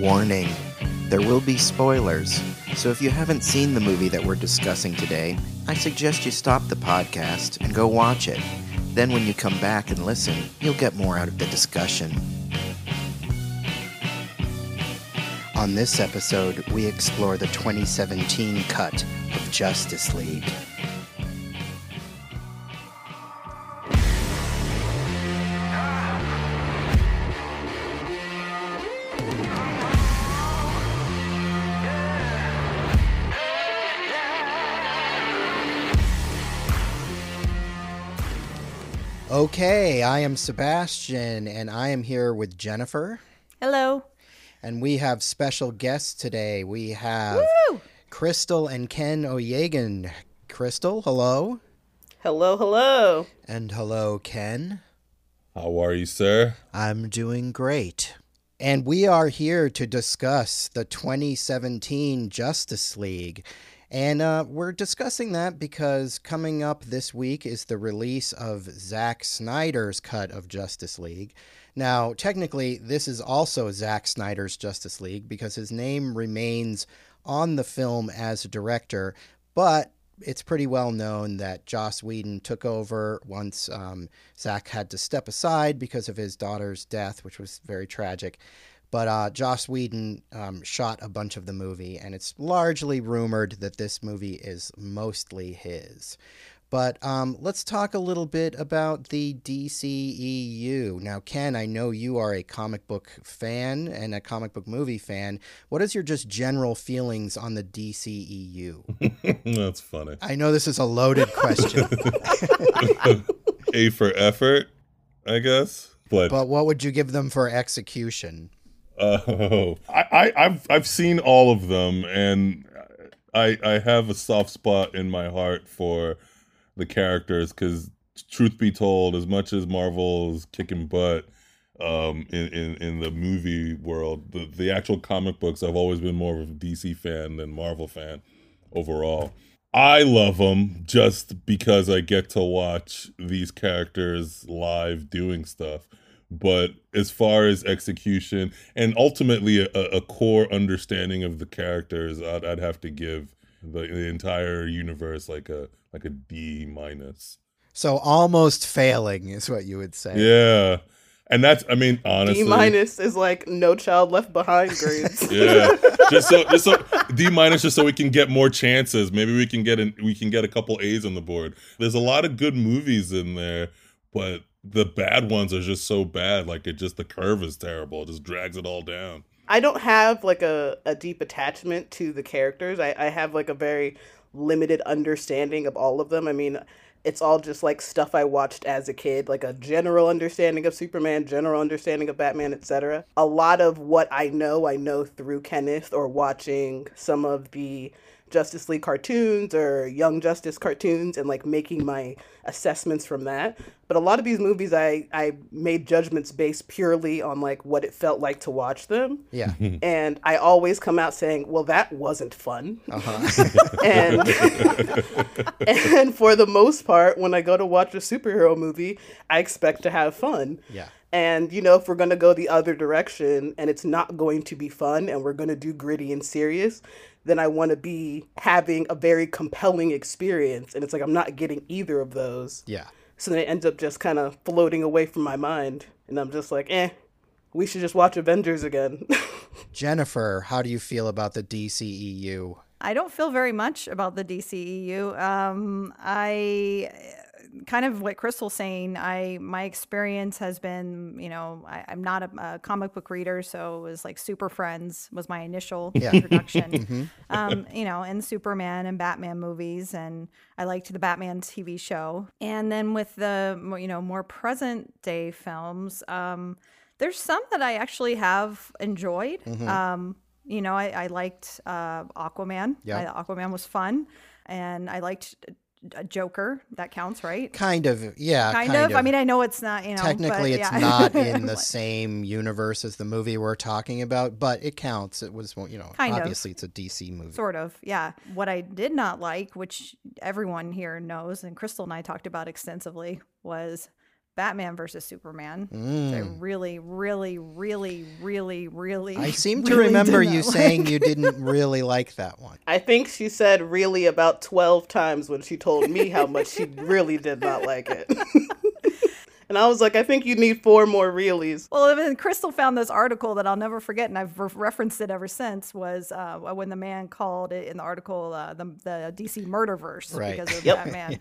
Warning there will be spoilers, so if you haven't seen the movie that we're discussing today, I suggest you stop the podcast and go watch it. Then, when you come back and listen, you'll get more out of the discussion. On this episode, we explore the 2017 cut of Justice League. Okay, I am Sebastian, and I am here with Jennifer. Hello. And we have special guests today. We have Woo! Crystal and Ken Oyegan. Crystal, hello. Hello, hello. And hello, Ken. How are you, sir? I'm doing great. And we are here to discuss the 2017 Justice League. And uh, we're discussing that because coming up this week is the release of Zack Snyder's cut of Justice League. Now, technically, this is also Zack Snyder's Justice League because his name remains on the film as a director, but it's pretty well known that Joss Whedon took over once um, Zack had to step aside because of his daughter's death, which was very tragic. But uh, Joss Whedon um, shot a bunch of the movie, and it's largely rumored that this movie is mostly his. But um, let's talk a little bit about the DCEU. Now, Ken, I know you are a comic book fan and a comic book movie fan. What is your just general feelings on the DCEU? That's funny. I know this is a loaded question. A for effort, I guess. But, but what would you give them for execution? Oh, I, I, I've I've seen all of them, and I I have a soft spot in my heart for the characters because, truth be told, as much as Marvel is kicking butt um, in, in in the movie world, the the actual comic books, I've always been more of a DC fan than Marvel fan overall. I love them just because I get to watch these characters live doing stuff but as far as execution and ultimately a, a core understanding of the characters I'd, I'd have to give the, the, entire universe like a like a d minus. So almost failing is what you would say. Yeah. And that's i mean honestly d minus is like no child left behind grades. Yeah. Just so just so d minus just so we can get more chances. Maybe we can get an, we can get a couple a's on the board. There's a lot of good movies in there but the bad ones are just so bad. Like it just the curve is terrible. It just drags it all down. I don't have like a, a deep attachment to the characters. I, I have like a very limited understanding of all of them. I mean, it's all just like stuff I watched as a kid, like a general understanding of Superman, general understanding of Batman, etc. A lot of what I know, I know through Kenneth or watching some of the Justice League cartoons or Young Justice cartoons and like making my assessments from that. But a lot of these movies I I made judgments based purely on like what it felt like to watch them. Yeah. and I always come out saying, "Well, that wasn't fun." Uh-huh. and and for the most part, when I go to watch a superhero movie, I expect to have fun. Yeah. And, you know, if we're going to go the other direction and it's not going to be fun and we're going to do gritty and serious, then I want to be having a very compelling experience. And it's like I'm not getting either of those. Yeah. So then it ends up just kind of floating away from my mind. And I'm just like, eh, we should just watch Avengers again. Jennifer, how do you feel about the DCEU? I don't feel very much about the DCEU. Um, I kind of what Crystal's saying, I my experience has been, you know, I, am not a, a, comic book reader, so it was like Super Friends was my initial yeah. introduction. mm-hmm. um, you know, and Superman and Batman movies, and I liked the Batman TV show. And then with the you know more present day films, um, There's some that I actually have enjoyed. Mm-hmm. Um, you know, I, I liked uh, Aquaman. Yeah. I, Aquaman was fun, and I liked A joker. That counts, right? Kind of, yeah. Kind, of. I mean, I know it's not. You know, technically, but, it's yeah. not in the same universe as the movie we're talking about, but it counts. It was, you know, Kind of. obviously it's a DC movie. Sort of, yeah. What I did not like, which everyone here knows, and Crystal and I talked about extensively, was Batman versus Superman. which I really, really, really, really, really. Mm. I seem to really remember you like. saying you didn't really like that one. I think she said really about 12 times when she told me how much she really did not like it. and I was like, I think you need four more reelies. Well, then Crystal found this article that I'll never forget, and I've re- referenced it ever since. Was uh, when the man called it in the article uh, the the DC Murderverse Right. because of Yep. Batman.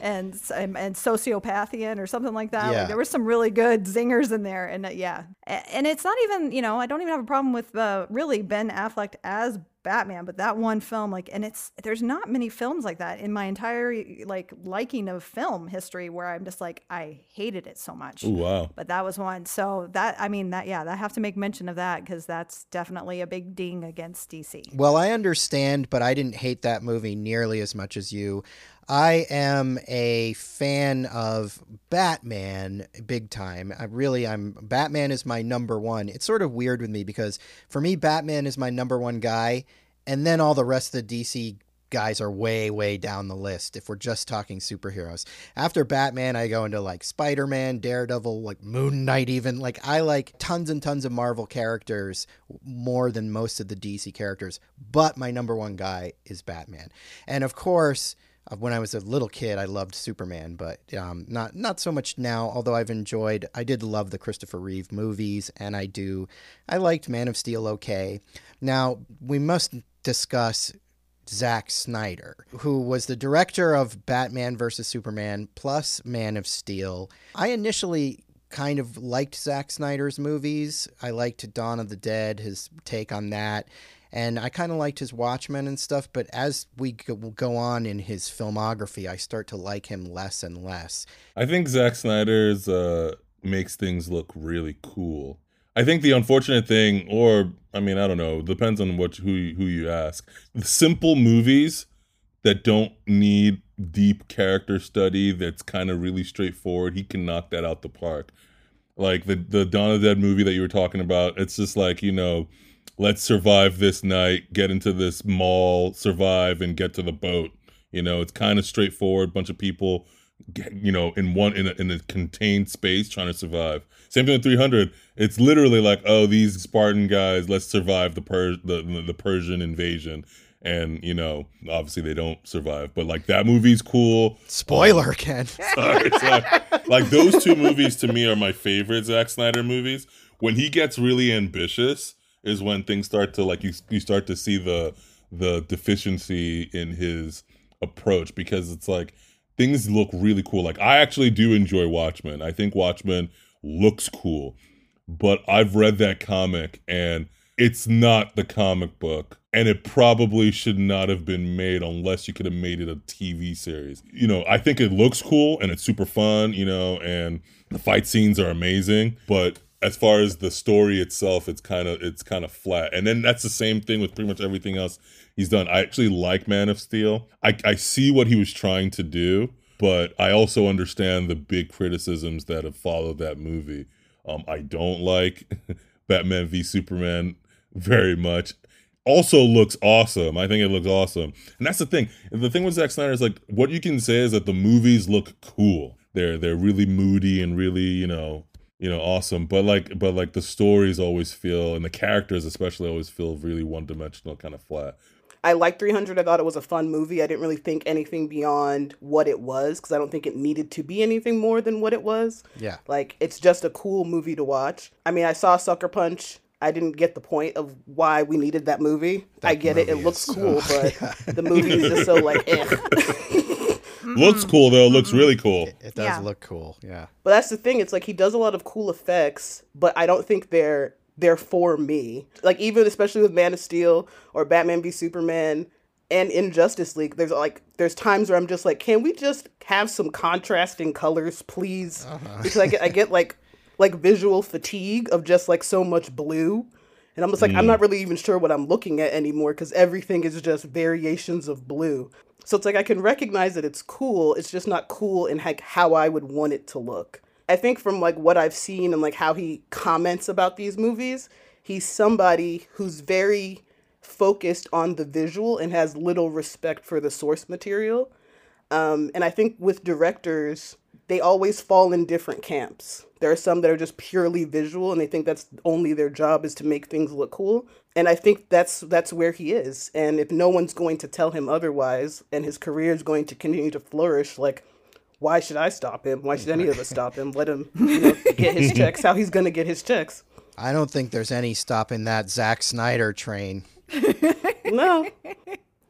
And, and and sociopathian or something like that. Like, there were some really good zingers in there, and uh, yeah, and it's not even you know I don't even have a problem with uh, really Ben Affleck as Batman, but that one film like, and it's there's not many films like that in my entire like liking of film history where I'm just like I hated it so much Ooh, wow. but that was one. So that I mean that yeah, I have to make mention of that because that's definitely a big ding against DC. Well, I understand, but I didn't hate that movie nearly as much as you. I am a fan of Batman big time. I really I'm Batman is my number 1. It's sort of weird with me because for me Batman is my number 1 guy and then all the rest of the DC guys are way way down the list if we're just talking superheroes. After Batman I go into like Spider-Man, Daredevil, like Moon Knight even. Like I like tons and tons of Marvel characters more than most of the DC characters, but my number 1 guy is Batman. And of course, when I was a little kid, I loved Superman, but um, not not so much now. Although I've enjoyed, I did love the Christopher Reeve movies, and I do, I liked Man of Steel. Okay, now we must discuss Zack Snyder, who was the director of Batman vs Superman plus Man of Steel. I initially kind of liked Zack Snyder's movies. I liked Dawn of the Dead, his take on that and I kind of liked his Watchmen and stuff. But as we go, on in his filmography, I start to like him less and less. I think Zack Snyder's uh, makes things look really cool. I think the unfortunate thing, or I mean, I don't know, depends on what who who you ask. Simple movies that don't need deep character study, that's kind of really straightforward. He can knock that out the park. Like the the Dawn of Dead movie that you were talking about, it's just like you know, let's survive this night, get into this mall, survive, and get to the boat. You know, it's kind of straightforward. Bunch of people, get- you know, in one in a, in a contained space trying to survive. Same thing with 300. It's literally like, oh, these Spartan guys, let's survive the per the the Persian invasion. And you know, obviously they don't survive, but like that movie's cool. Spoiler, um, Ken. Sorry, sorry. like those two movies to me are my favorite Zack Snyder movies. When he gets really ambitious, is when things start to like you you start to see the the deficiency in his approach because it's like things look really cool. Like I actually do enjoy Watchmen. I think Watchmen looks cool, but I've read that comic and it's not the comic book and it probably should not have been made unless you could have made it a TV series. You know, I think it looks cool and it's super fun, you know, and the fight scenes are amazing, but as far as the story itself, it's kind of it's kind of flat. And then that's the same thing with pretty much everything else he's done. I actually like Man of Steel. I I see what he was trying to do, but I also understand the big criticisms that have followed that movie. Um, I don't like Batman v Superman very much. Also looks awesome. I think it looks awesome, and that's the thing. The thing with Zack Snyder is like what you can say is that the movies look cool. They're they're really moody and really you know you know awesome, but like but like the stories always feel and the characters especially always feel really one dimensional, kind of flat. I liked 300. I thought it was a fun movie. I didn't really think anything beyond what it was because I don't think it needed to be anything more than what it was. Yeah. Like, it's just a cool movie to watch. I mean, I saw Sucker Punch. I didn't get the point of why we needed that movie. I get it. It looks is cool, so- but the movie is just so, like, eh. Mm-hmm. Looks cool though. Looks mm-hmm. really cool. It does Yeah. look cool. Yeah. But that's the thing. It's like he does a lot of cool effects, but I don't think they're they're for me. Like even especially with Man of Steel or Batman v Superman and in Justice League, there's like there's times where I'm just like, can we just have some contrasting colors, please? Because I get I get like like visual fatigue of just like so much blue. And I'm just like, I'm mm. not really even sure what I'm looking at anymore because everything is just variations of blue. So it's like I can recognize that it's cool. It's just not cool in like how I would want it to look. I think from like what I've seen and like how he comments about these movies, he's somebody who's very focused on the visual and has little respect for the source material. Um, and I think with directors, they always fall in different camps. There are some that are just purely visual and they think that's only their job is to make things look cool. And I think that's that's where he is. And if no one's going to tell him otherwise and his career is going to continue to flourish, like why should I stop him? Why should any of us stop him? Let him you know, get his checks. How he's gonna get his checks. I don't think there's any stopping that Zack Snyder train. No.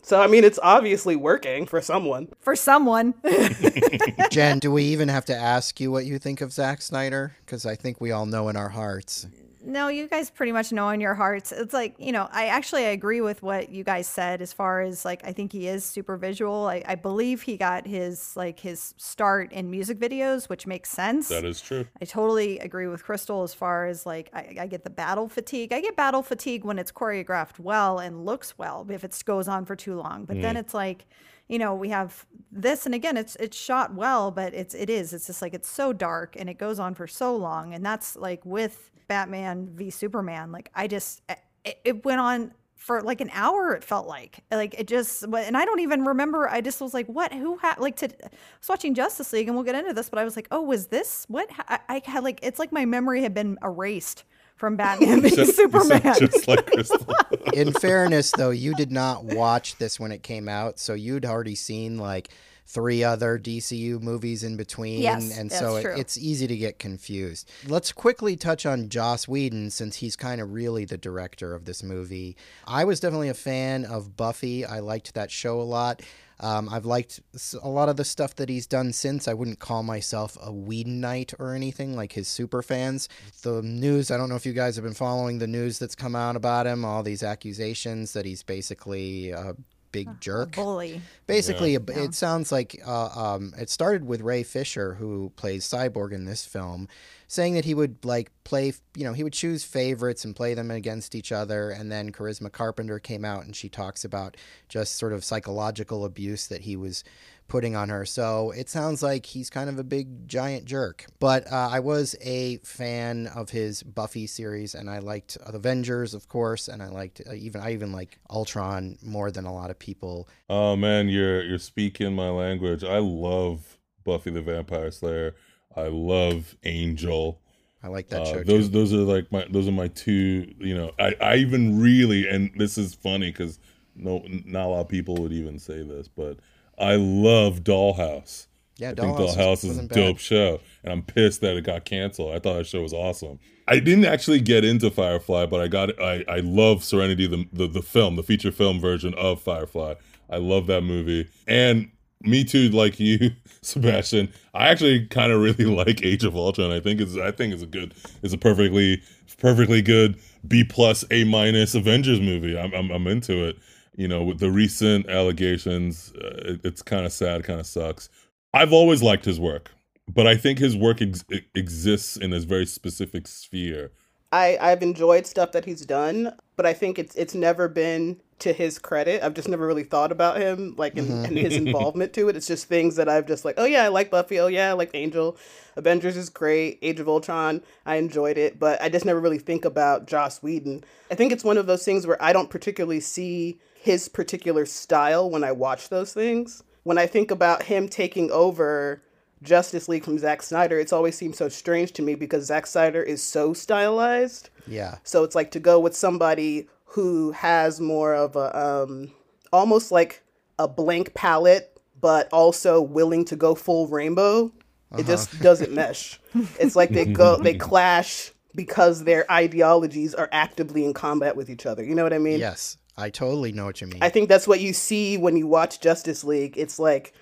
So I mean it's obviously working for someone. For someone. Jen, do we even have to ask you what you think of Zack Snyder? Because I think we all know in our hearts. No, you guys pretty much know in your hearts. It's like, you know, I actually I agree with what you guys said as far as like I think he is super visual. I, I believe he got his like his start in music videos, which makes sense. That is true. I totally agree with Crystal as far as like I, I get the battle fatigue. I get battle fatigue when it's choreographed well and looks well. If it goes on for too long, but then mm. it's like, you know, we have this, and again, it's it's shot well, but it's it is. It's just like it's so dark and it goes on for so long, and that's like with Batman v Superman. Like I just eh, it, it went on for like an hour it felt like like it just and i don't even remember i just was like what who had like to i was watching justice league and we'll get into this but i was like oh was this what i, I had like it's like my memory had been erased from batman v superman just like In fairness, though, you did not watch this when it came out, so you'd already seen like three other DCU movies in between, Yes, and so it, it's easy to get confused. Let's quickly touch on Joss Whedon since he's kind of really the director of this movie. I was definitely a fan of Buffy. I liked that show a lot. Um, I've liked a lot of the stuff that he's done since. I wouldn't call myself a Whedonite or anything like his super fans. The news, I don't know if you guys have been following the news that's come out about him, all these accusations that he's basically a big jerk. bully Basically, a- it sounds like uh, um, it started with Ray Fisher, who plays Cyborg in this film, saying that he would like play, you know, he would choose favorites and play them against each other. And then Charisma Carpenter came out and she talks about just sort of psychological abuse that he was putting on her. So it sounds like he's kind of a big giant jerk. But uh, I was a fan of his Buffy series, and I liked Avengers, of course, and I liked uh, even I even like Ultron more than a lot of people. Oh man, you're you're speaking my language. I love Buffy the Vampire Slayer. I love Angel. I like that Uh, show those too. those are like my those are my two. You know, I I even really and this is funny because no not a lot of people would even say this, but I love Dollhouse. Yeah, I think Dollhouse Dollhouse is a dope bad. show, and I'm pissed that it got canceled. I thought that show was awesome. I didn't actually get into Firefly, but I got I I love Serenity, the the, the film, the feature film version of Firefly. I love that movie, and me too, like you, Sebastian. I actually kind of really like Age of Ultron. I think it's I think it's a good, it's a perfectly perfectly good B plus A minus Avengers movie. I'm I'm, I'm into it. You know, with the recent allegations, uh, it, it's kind of sad, kind of sucks. I've always liked his work, but I think his work ex- exists in this very specific sphere. I I've enjoyed stuff that he's done, but I think it's it's never been to his credit. I've just never really thought about him like in, and his involvement to it. It's just things that I've just like, oh yeah, I like Buffy. Oh yeah, I like Angel. Avengers is great. Age of Ultron, I enjoyed it, but I just never really think about Joss Whedon. I think it's one of those things where I don't particularly see his particular style when I watch those things. When I think about him taking over Justice League from Zack Snyder, it's always seemed so strange to me because Zack Snyder is so stylized. Yeah. So it's like to go with somebody who has more of a um almost like a blank palette, but also willing to go full rainbow. It just doesn't mesh. It's like they go they clash because their ideologies are actively in combat with each other. You know what I mean? Yes, I totally know what you mean. I think that's what you see when you watch Justice League. It's like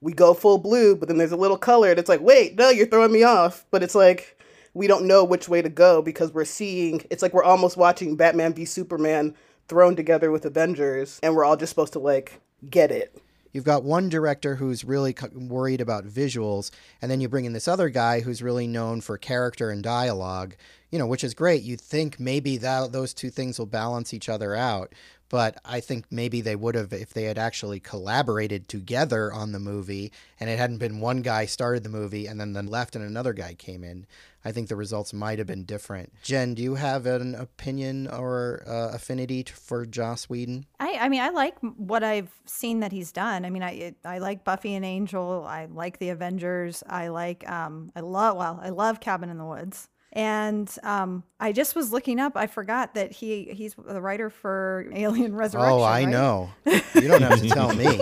we go full blue, but then there's a little color, and it's like, wait, no, you're throwing me off. But it's like we don't know which way to go because we're seeing. It's like we're almost watching Batman v Superman thrown together with Avengers, and we're all just supposed to like get it. you've got one director who's really worried about visuals, and then you bring in this other guy who's really known for character and dialogue, you know, which is great. You'd think maybe that those two things will balance each other out but I think maybe they would have if they had actually collaborated together on the movie and it hadn't been one guy started the movie and then then left and another guy came in. I think the results might have been different. Jen, do you have an opinion or uh, affinity for Joss Whedon? I, I mean, I like what I've seen that he's done. I mean, I I like Buffy and Angel. I like the Avengers. I like um I love well I love Cabin in the Woods. And um, I just was looking up. I forgot that he he's the writer for Alien Resurrection. Oh, I right? know. You don't have to tell me.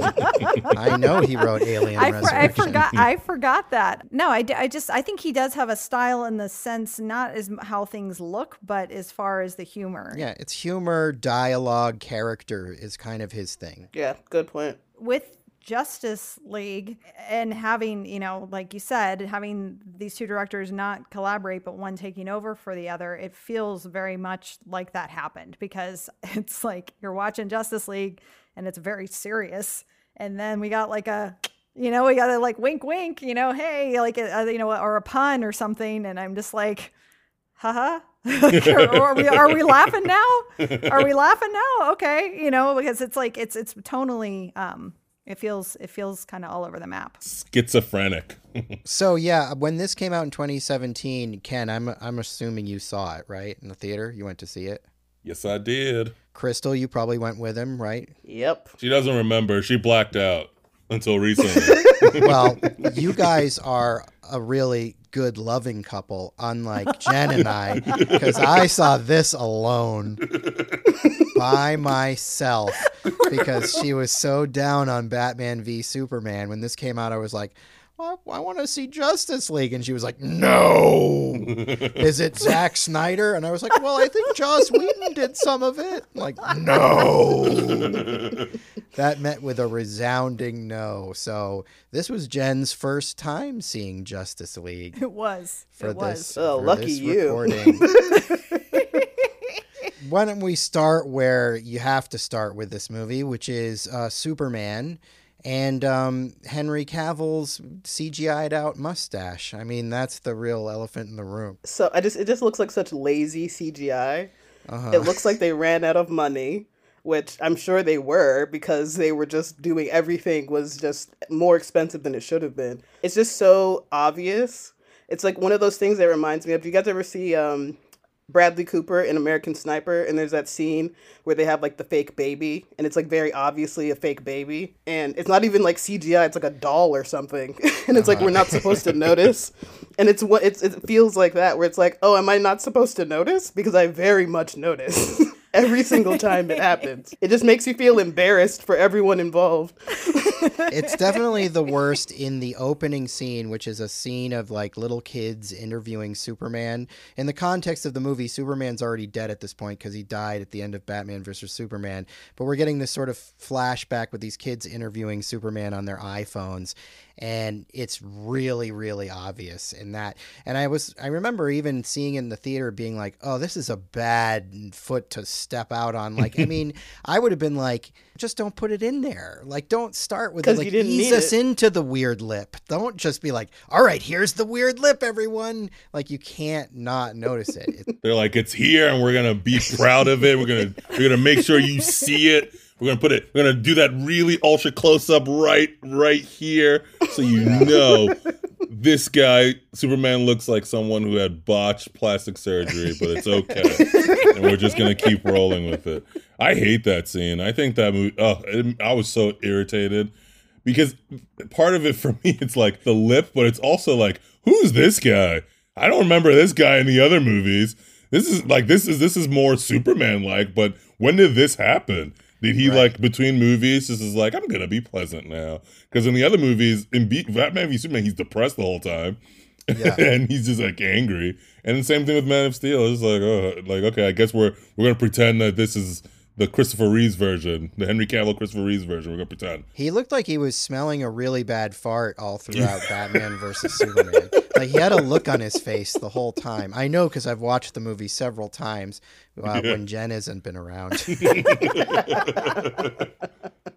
I know he wrote Alien I, Resurrection. I forgot. I forgot that. No, I, I just I think he does have a style in the sense not as how things look, but as far as the humor. Yeah, it's humor, dialogue, character is kind of his thing. Yeah, good point. With Justice League and having, you know, like you said, having these two directors not collaborate, but one taking over for the other, it feels very much like that happened because it's like you're watching Justice League and it's very serious. And then we got like a, you know, we got a like wink, wink, you know, hey, like, a, you know, or a pun or something. And I'm just like, haha. are, we, are we laughing now? Are we laughing now? Okay. You know, because it's like, it's, it's tonally, um, it feels it feels kind of all over the map. Schizophrenic. so yeah, when this came out in 2017, Ken, I'm I'm assuming you saw it right in the theater. You went to see it. Yes, I did. Crystal, you probably went with him, right? Yep. She doesn't remember. She blacked out until recently. well, you guys are a really good loving couple, unlike Jen and I, because I saw this alone by myself because she was so down on Batman v Superman. When this came out, I was like, I, I want to see Justice League. And she was like, No. Is it Zack Snyder? And I was like, Well, I think Joss Whedon did some of it. I'm like, no. that met with a resounding no. So this was Jen's first time seeing Justice League. It was. For it this, was. Oh, for lucky this you. recording. Why don't we start where you have to start with this movie, which is uh, Superman and um, Henry Cavill's CGI'd out mustache. I mean, that's the real elephant in the room. So I just it just looks like such lazy CGI. Uh-huh. It looks like they ran out of money, which I'm sure they were because they were just doing everything was just more expensive than it should have been. It's just so obvious. It's like one of those things that reminds me of. Do you guys ever see um, Bradley Cooper in American Sniper, and there's that scene where they have like the fake baby, and it's like very obviously a fake baby, and it's not even like CGI; it's like a doll or something, and it's like we're not uh-huh. supposed to notice, and it's what it's it feels like that where it's like, oh, am I not supposed to notice because I very much notice. Every single time it happens, it just makes you feel embarrassed for everyone involved. it's definitely the worst in the opening scene, which is a scene of like little kids interviewing Superman. In the context of the movie, Superman's already dead at this point because he died at the end of Batman vs. Superman. But we're getting this sort of flashback with these kids interviewing Superman on their iPhones. And it's really, really obvious in that. And I was, I remember even seeing in the theater being like, oh, this is a bad foot to step out on. Like, I mean, I would have been like, just don't put it in there. Like, don't start with it. Like, didn't ease us it. into the weird lip. Don't just be like, all right, here's the weird lip, everyone. Like, you can't not notice it. It- They're like, it's here, and we're gonna be proud of it. We're gonna we're gonna make sure you see it. We're gonna put it. We're gonna do that really ultra close up right right here, so you know this guy Superman looks like someone who had botched plastic surgery, but it's okay, and we're just gonna keep rolling with it. I hate that scene. I think that movie. Oh, it, I was so irritated because part of it for me it's like the lip, but it's also like who's this guy? I don't remember this guy in the other movies. This is like this is this is more Superman like, but when did this happen? Did he Right. like between movies? This is like I'm gonna be pleasant now because in the other movies, in B- Batman v Superman, he's depressed the whole time, Yeah. and he's just like angry. And the same thing with Man of Steel. It's like oh, like okay, I guess we're we're gonna pretend that this is the Christopher Reeves version, the Henry Cavill Christopher Reeves version. We're gonna pretend. he looked like he was smelling a really bad fart all throughout Batman versus Superman. Like, he had a look on his face the whole time. I know because I've watched the movie several times uh, when Jen hasn't been around.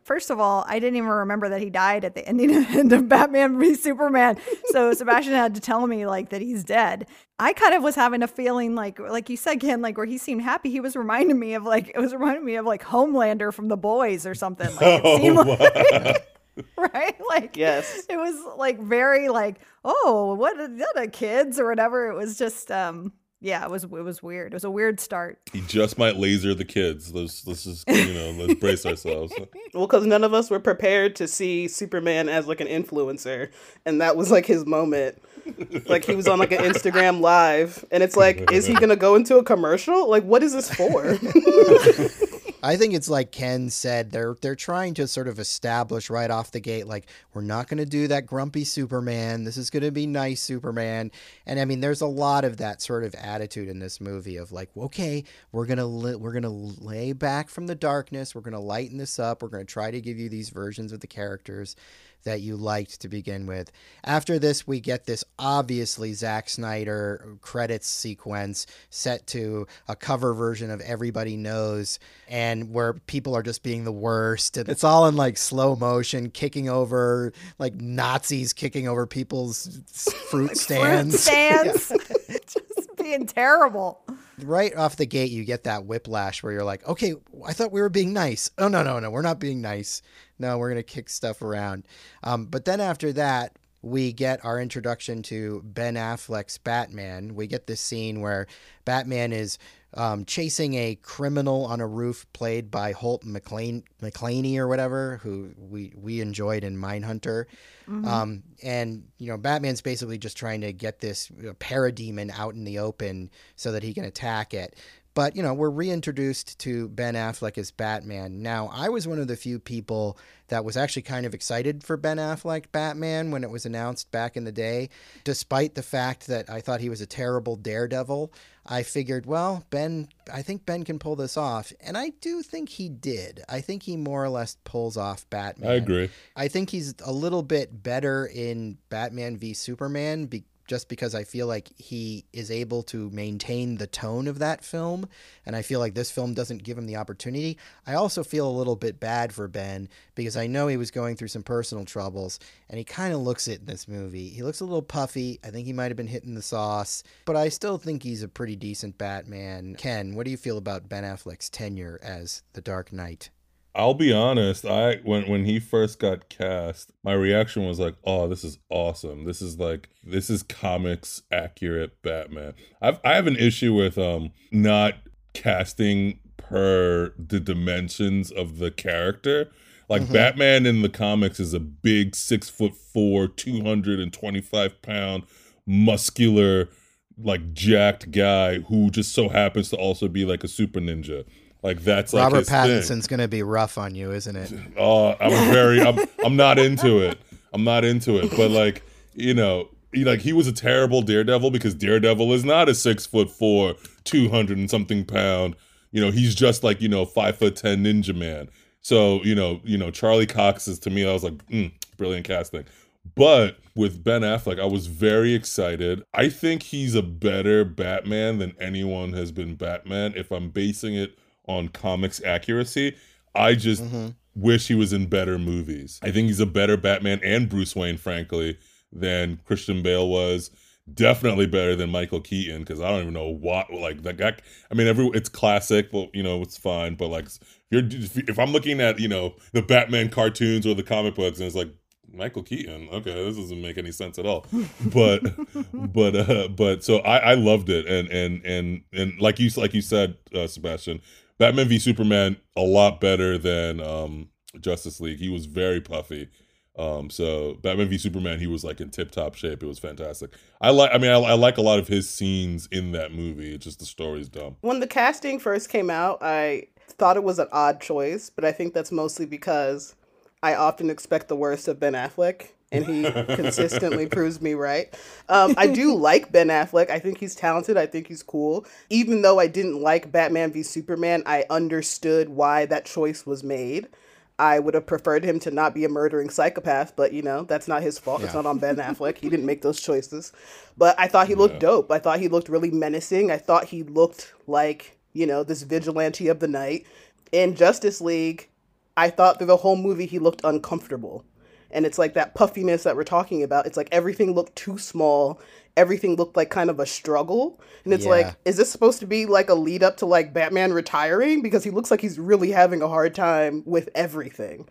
First of all, I didn't even remember that he died at the ending end of Batman v Superman. So Sebastian had to tell me like that he's dead. I kind of was having a feeling like, like you said, Ken, like where he seemed happy. He was reminding me of like it was reminding me of like Homelander from The Boys or something. Like, it seemed like, right? Like Yes. it was like very like oh what the kids or whatever. It was just um yeah it was it was weird. It was a weird start. He just might laser the kids. Let's let's just you know let's brace ourselves. Well, because none of us were prepared to see Superman as like an influencer, and that was like his moment. Like he was on like an Instagram live, and it's like, is he gonna go into a commercial? Like, what is this for? I think it's like Ken said, they're they're trying to sort of establish right off the gate, like we're not going to do that grumpy Superman. This is going to be nice Superman, and I mean, there's a lot of that sort of attitude in this movie of like, okay, we're gonna li- we're gonna lay back from the darkness, we're gonna lighten this up, we're gonna try to give you these versions of the characters that you liked to begin with. After this, we get this obviously Zack Snyder credits sequence set to a cover version of Everybody Knows, and where people are just being the worst. It's all in like slow motion, kicking over like Nazis kicking over people's fruit Fruit stands. stands. just being terrible. Right off the gate, you get that whiplash where you're like, okay, I thought we were being nice. Oh, no, no, no, we're not being nice. No, we're going to kick stuff around. Um, but then after that, we get our introduction to Ben Affleck's Batman. We get this scene where Batman is um, chasing a criminal on a roof played by Holt McLean, McClaney or whatever, who we, we enjoyed in Mindhunter. Um, and, you know, Batman's basically just trying to get this you know, parademon out in the open so that he can attack it. But, you know, we're reintroduced to Ben Affleck as Batman. Now, I was one of the few people that was actually kind of excited for Ben Affleck Batman when it was announced back in the day, despite the fact that I thought he was a terrible daredevil. I figured, well, Ben, I think Ben can pull this off. And I do think he did. I think he more or less pulls off Batman. I agree. I think he's a little bit better in Batman v Superman be- just because I feel like he is able to maintain the tone of that film. And I feel like this film doesn't give him the opportunity. I also feel a little bit bad for Ben because I know he was going through some personal troubles and he kind of looks it in this movie. He looks a little puffy. I think he might have been hitting the sauce, but I still think he's a pretty decent Batman. Ken, what do you feel about Ben Affleck's tenure as the Dark Knight? I'll be honest. I when when he first got cast, my reaction was like, "Oh, this is awesome. This is like this is comics accurate Batman." I've I have an issue with um not casting per the dimensions of the character. Like Mhm. Batman in the comics is a big six foot four, two hundred and twenty five pound, muscular, like jacked guy who just so happens to also be like a super ninja. Like that's like Robert. Pattinson's going to be rough on you, isn't it? Oh, I'm very. I'm. I'm not into it. I'm not into it. But like, you know, he, like he was a terrible Daredevil because Daredevil is not a six foot four, two hundred and something pound. You know, he's just like you know five foot ten ninja man. So you know, you know, Charlie Cox is to me. I was like, mm, brilliant casting. But with Ben Affleck, I was very excited. I think he's a better Batman than anyone has been Batman. If I'm basing it on comics accuracy, I just Mhm. wish he was in better movies. I think he's a better Batman and Bruce Wayne, frankly, than Christian Bale was. Definitely better than Michael Keaton because I don't even know what like that guy. I mean, every it's classic, but you know it's fine. But like, if you're if I'm looking at you know the Batman cartoons or the comic books, and it's like Michael Keaton, okay, this doesn't make any sense at all. But but uh but so I I loved it, and and and and like you like you said, uh, Sebastian, Batman v Superman a lot better than um Justice League. He was very puffy. Um, so Batman v Superman, he was like in tip top shape. It was fantastic. I like. I mean, I, I like a lot of his scenes in that movie. It's just the story's dumb. when the casting first came out, I thought it was an odd choice, but I think that's mostly because I often expect the worst of Ben Affleck, and he consistently proves me right. Um, I do like Ben Affleck. I think he's talented. I think he's cool. Even though I didn't like Batman v Superman, I understood why that choice was made. I would have preferred him to not be a murdering psychopath, but you know, that's not his fault. It's not on Ben Affleck. He didn't make those choices. But I thought he looked Yeah. dope. I thought he looked really menacing. I thought he looked like, you know, this vigilante of the night. In Justice League, I thought through the whole movie he looked uncomfortable. And it's like that puffiness that we're talking about. It's like everything looked too small. Everything looked like kind of a struggle. And it's Yeah. like, is this supposed to be like a lead up to like Batman retiring? Because he looks like he's really having a hard time with everything.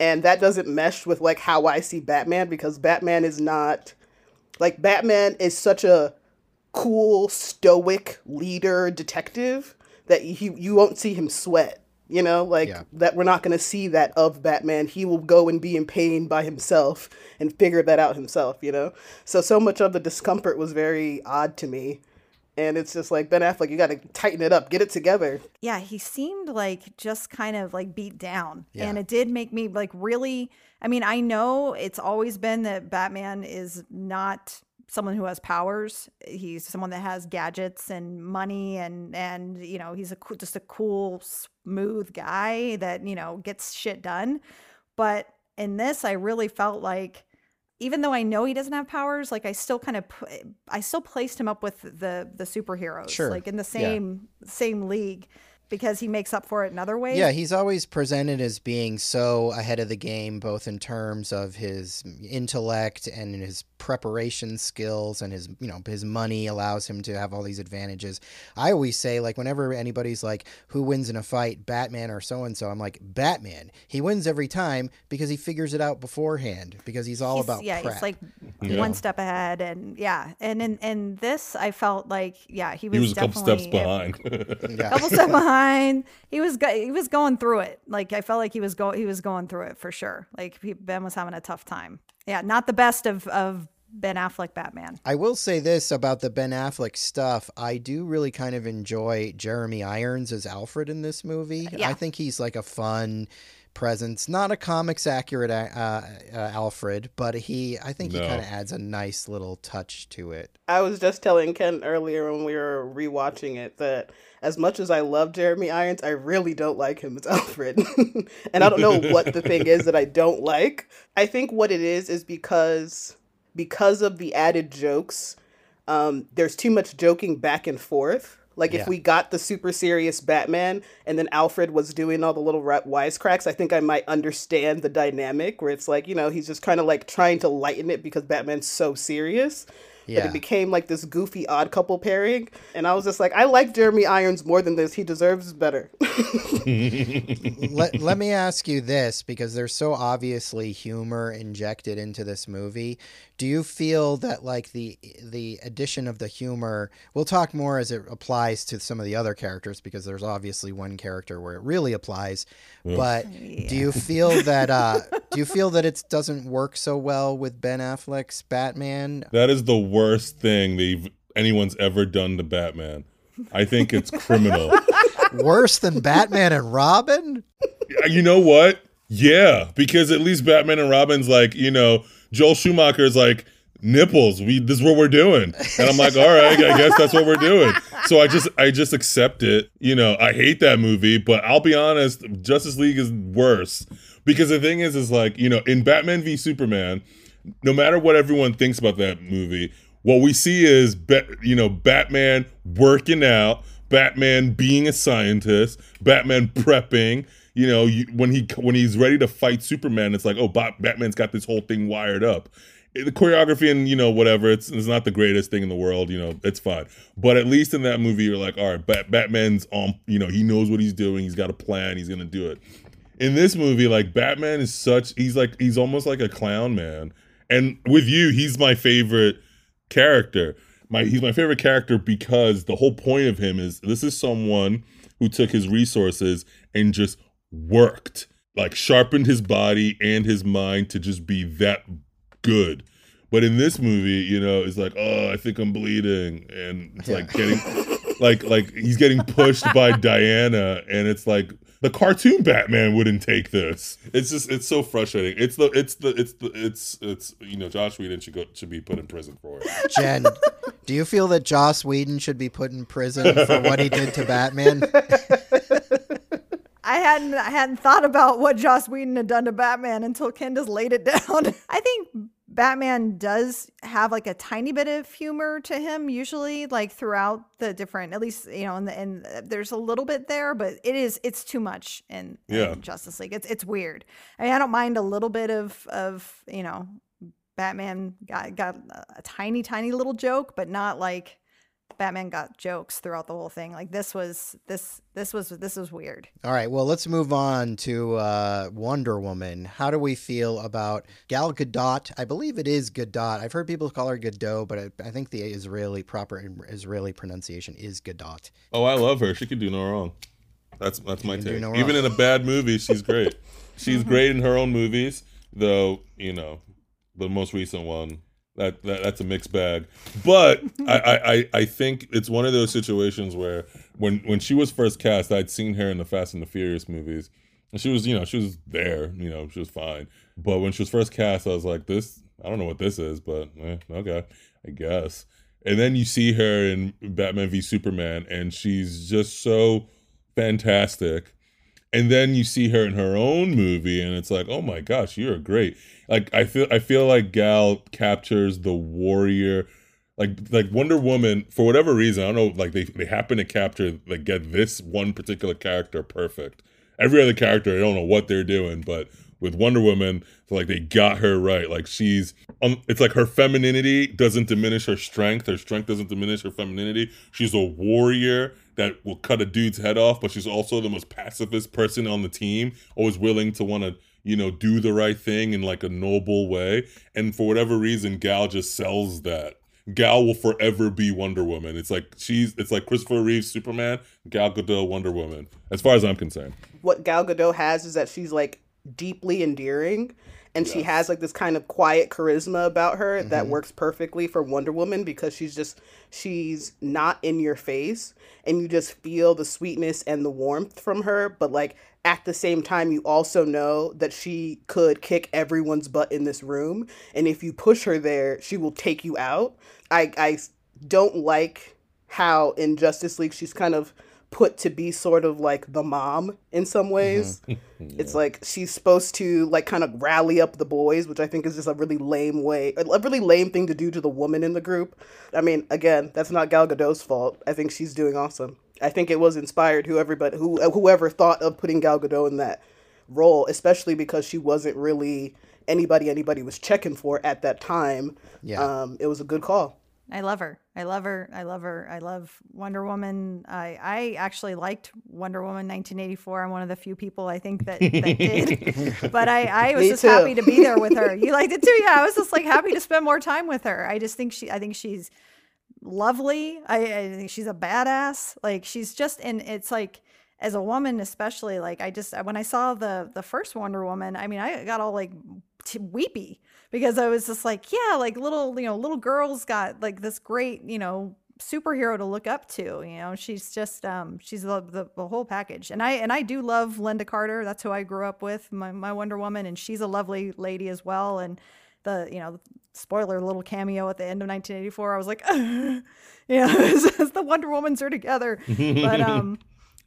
And that doesn't mesh with like how I see Batman because Batman is not like Batman is such a cool, stoic leader detective that he you won't see him sweat. You know, like Yeah. that we're not going to see that of Batman. He will go and be in pain by himself and figure that out himself, you know? So so much of the discomfort was very odd to me. And it's just like Ben Affleck, you got to tighten it up, get it together. yeah, he seemed like just kind of like beat down. Yeah. And it did make me like really I mean, I know it's always been that Batman is not someone who has powers. He's someone that has gadgets and money and and you know, he's a just a cool smooth guy that, you know, gets shit done. But in this I really felt like even though I know he doesn't have powers, like I still kind of I still placed him up with the the superheroes, Sure. like in the Yeah. same same league because he makes up for it in other ways. Yeah, he's always presented as being so ahead of the game, both in terms of his intellect and his preparation skills, and his you know his money allows him to have all these advantages. I always say like whenever anybody's like who wins in a fight, Batman or so and so, I'm like Batman. He wins every time because he figures it out beforehand because he's all He's- about yeah, prep. he's like Yeah. one step ahead, and yeah, and in in this, I felt like yeah, he was, He was a couple steps definitely behind. yeah. couple steps behind. He was go- he was going through it. Like I felt like he was go he was going through it for sure. Like he, Ben was having a tough time. Yeah, not the best of of Ben Affleck Batman. I will say this about the Ben Affleck stuff. I do really kind of enjoy Jeremy Irons as Alfred in this movie. Yeah. I think he's like a fun presence, not a comics accurate uh, uh, Alfred, but he I think he kind of adds a nice little touch to it. I was just telling Ken earlier when we were rewatching it that as much as I love Jeremy Irons, I really don't like him as Alfred. and I don't know what the thing is that I don't like. I think what it is is because because of the added jokes, um, there's too much joking back and forth. Like if we got the super serious Batman and then Alfred was doing all the little wisecracks, I think I might understand the dynamic where it's like, you know, he's just kind of like trying to lighten it because Batman's so serious. But Yeah. it became like this goofy odd couple pairing. And I was just like, I like Jeremy Irons more than this. He deserves better. let, let me ask you this because there's so obviously humor injected into this movie. Do you feel that like the the addition of the humor, we'll talk more as it applies to some of the other characters because there's obviously one character where it really applies. But do you feel that uh do you feel that it doesn't work so well with Ben Affleck's Batman? that is the worst thing they've anyone's ever done to Batman. I think it's criminal. Worse than Batman and Robin? you know what? Yeah, because at least Batman and Robin's like, you know, Joel Schumacher's like nipples. We this is what we're doing, and I'm like, all right, I guess that's what we're doing. So I just I just accept it. You know, I hate that movie, but I'll be honest, Justice League is worse because the thing is, is like you know, in Batman v Superman, no matter what everyone thinks about that movie, what we see is, you know, Batman working out, Batman being a scientist, Batman prepping. You know, when he when he's ready to fight Superman, it's like, oh, Batman's got this whole thing wired up. Eh, the choreography and you know whatever, it's, it's not the greatest thing in the world. You know, it's fine. But at least in that movie, you're like, all right, Bat- Batman's on. You know, he knows what he's doing. He's got a plan. He's gonna do it in this movie, like Batman is such he's like he's almost like a clown man. And with you, he's my favorite character. My he's my favorite character because the whole point of him is this is someone who took his resources and just worked, like sharpened his body and his mind to just be that good. But in this movie, you know, it's like, oh, I think I'm bleeding, and it's like getting, like, like he's getting pushed by Diana, and it's like the cartoon Batman wouldn't take this. It's just, it's so frustrating. It's the, it's the, it's the, it's, it's, you know, Josh Whedon should go, should be put in prison for it. Jen, do you feel that Joss Whedon should be put in prison for what he did to Batman? I hadn't I hadn't thought about what Joss Whedon had done to Batman until Ken just laid it down. I think Batman does have like a tiny bit of humor to him usually like throughout the different at least you know and the, and there's a little bit there but it is it's too much in, Yeah. in Justice League. It's it's weird. I mean, I don't mind a little bit of of, you know, Batman got got a tiny tiny little joke but not like Batman got jokes throughout the whole thing. Like this was this this was this was weird. All right, well, let's move on to uh, Wonder Woman. How do we feel about Gal Gadot? I believe it is Gadot. I've heard people call her Godot, but I, I think the Israeli proper Israeli pronunciation is Gadot. Oh, I love her. She could do no wrong. That's that's my take. no Even in a bad movie, she's great. she's great in her own movies, though. You know, the most recent one that, that that's a mixed bag. But I, I I think it's one of those situations where when when she was first cast, I'd seen her in the Fast and the Furious movies, and she was you know she was there. You know, she was fine. But when she was first cast, I was like, this I don't know what this is, but eh, okay, I guess. And then you see her in Batman v Superman, and she's just so fantastic. And then you see her in her own movie, and it's like, oh my gosh, you're great. Like I feel, I feel like Gal captures the warrior, like like Wonder Woman for whatever reason. I don't know, like they they happen to capture like get this one particular character perfect. Every other character, I don't know what they're doing, but with Wonder Woman, like they got her right. Like she's, um, it's like her femininity doesn't diminish her strength. Her strength doesn't diminish her femininity. She's a warrior that will cut a dude's head off, but she's also the most pacifist person on the team, always willing to want to, you know, do the right thing in like a noble way. And for whatever reason, Gal just sells that. Gal will forever be Wonder Woman. It's like she's, it's like Christopher Reeve's Superman, Gal Gadot Wonder Woman. As far as I'm concerned. what Gal Gadot has is that she's like deeply endearing and she has like this kind of quiet charisma about her that mm-hmm. works perfectly for Wonder Woman because she's just she's not in your face and you just feel the sweetness and the warmth from her. But like at the same time you also know that she could kick everyone's butt in this room. And if you push her there she will take you out. I I don't like how in Justice League she's kind of put to be sort of like the mom in some ways. It's like she's supposed to like kind of rally up the boys, which I think is just a really lame way, a really lame thing to do to the woman in the group. I mean, again, that's not Gal Gadot's fault. I think she's doing awesome. I think it was inspired whoever, but who whoever thought of putting Gal Gadot in that role, especially because she wasn't really anybody anybody was checking for at that time. Yeah. Um, it was a good call. I love her. I love her. I love her. I love Wonder Woman. I, I actually liked Wonder Woman 1984. I'm one of the few people I think that, that did. but I, I was Me just too. happy to be there with her. You liked it too? Yeah. I was just like happy to spend more time with her. I just think she, I think she's lovely. I, I think she's a badass. Like she's just, and it's like, as a woman, especially, like I just, when I saw the, the first Wonder Woman, I mean, I got all like t- weepy because I was just like, yeah, like little, you know, little girls got like this great, you know, superhero to look up to. You know, she's just, um, she's the, the, the whole package. And I, and I do love Lynda Carter. That's who I grew up with, my, my Wonder Woman. And she's a lovely lady as well. And the, you know, spoiler little cameo at the end of 1984, I was like, yeah, as the Wonder Womans are together. But, um,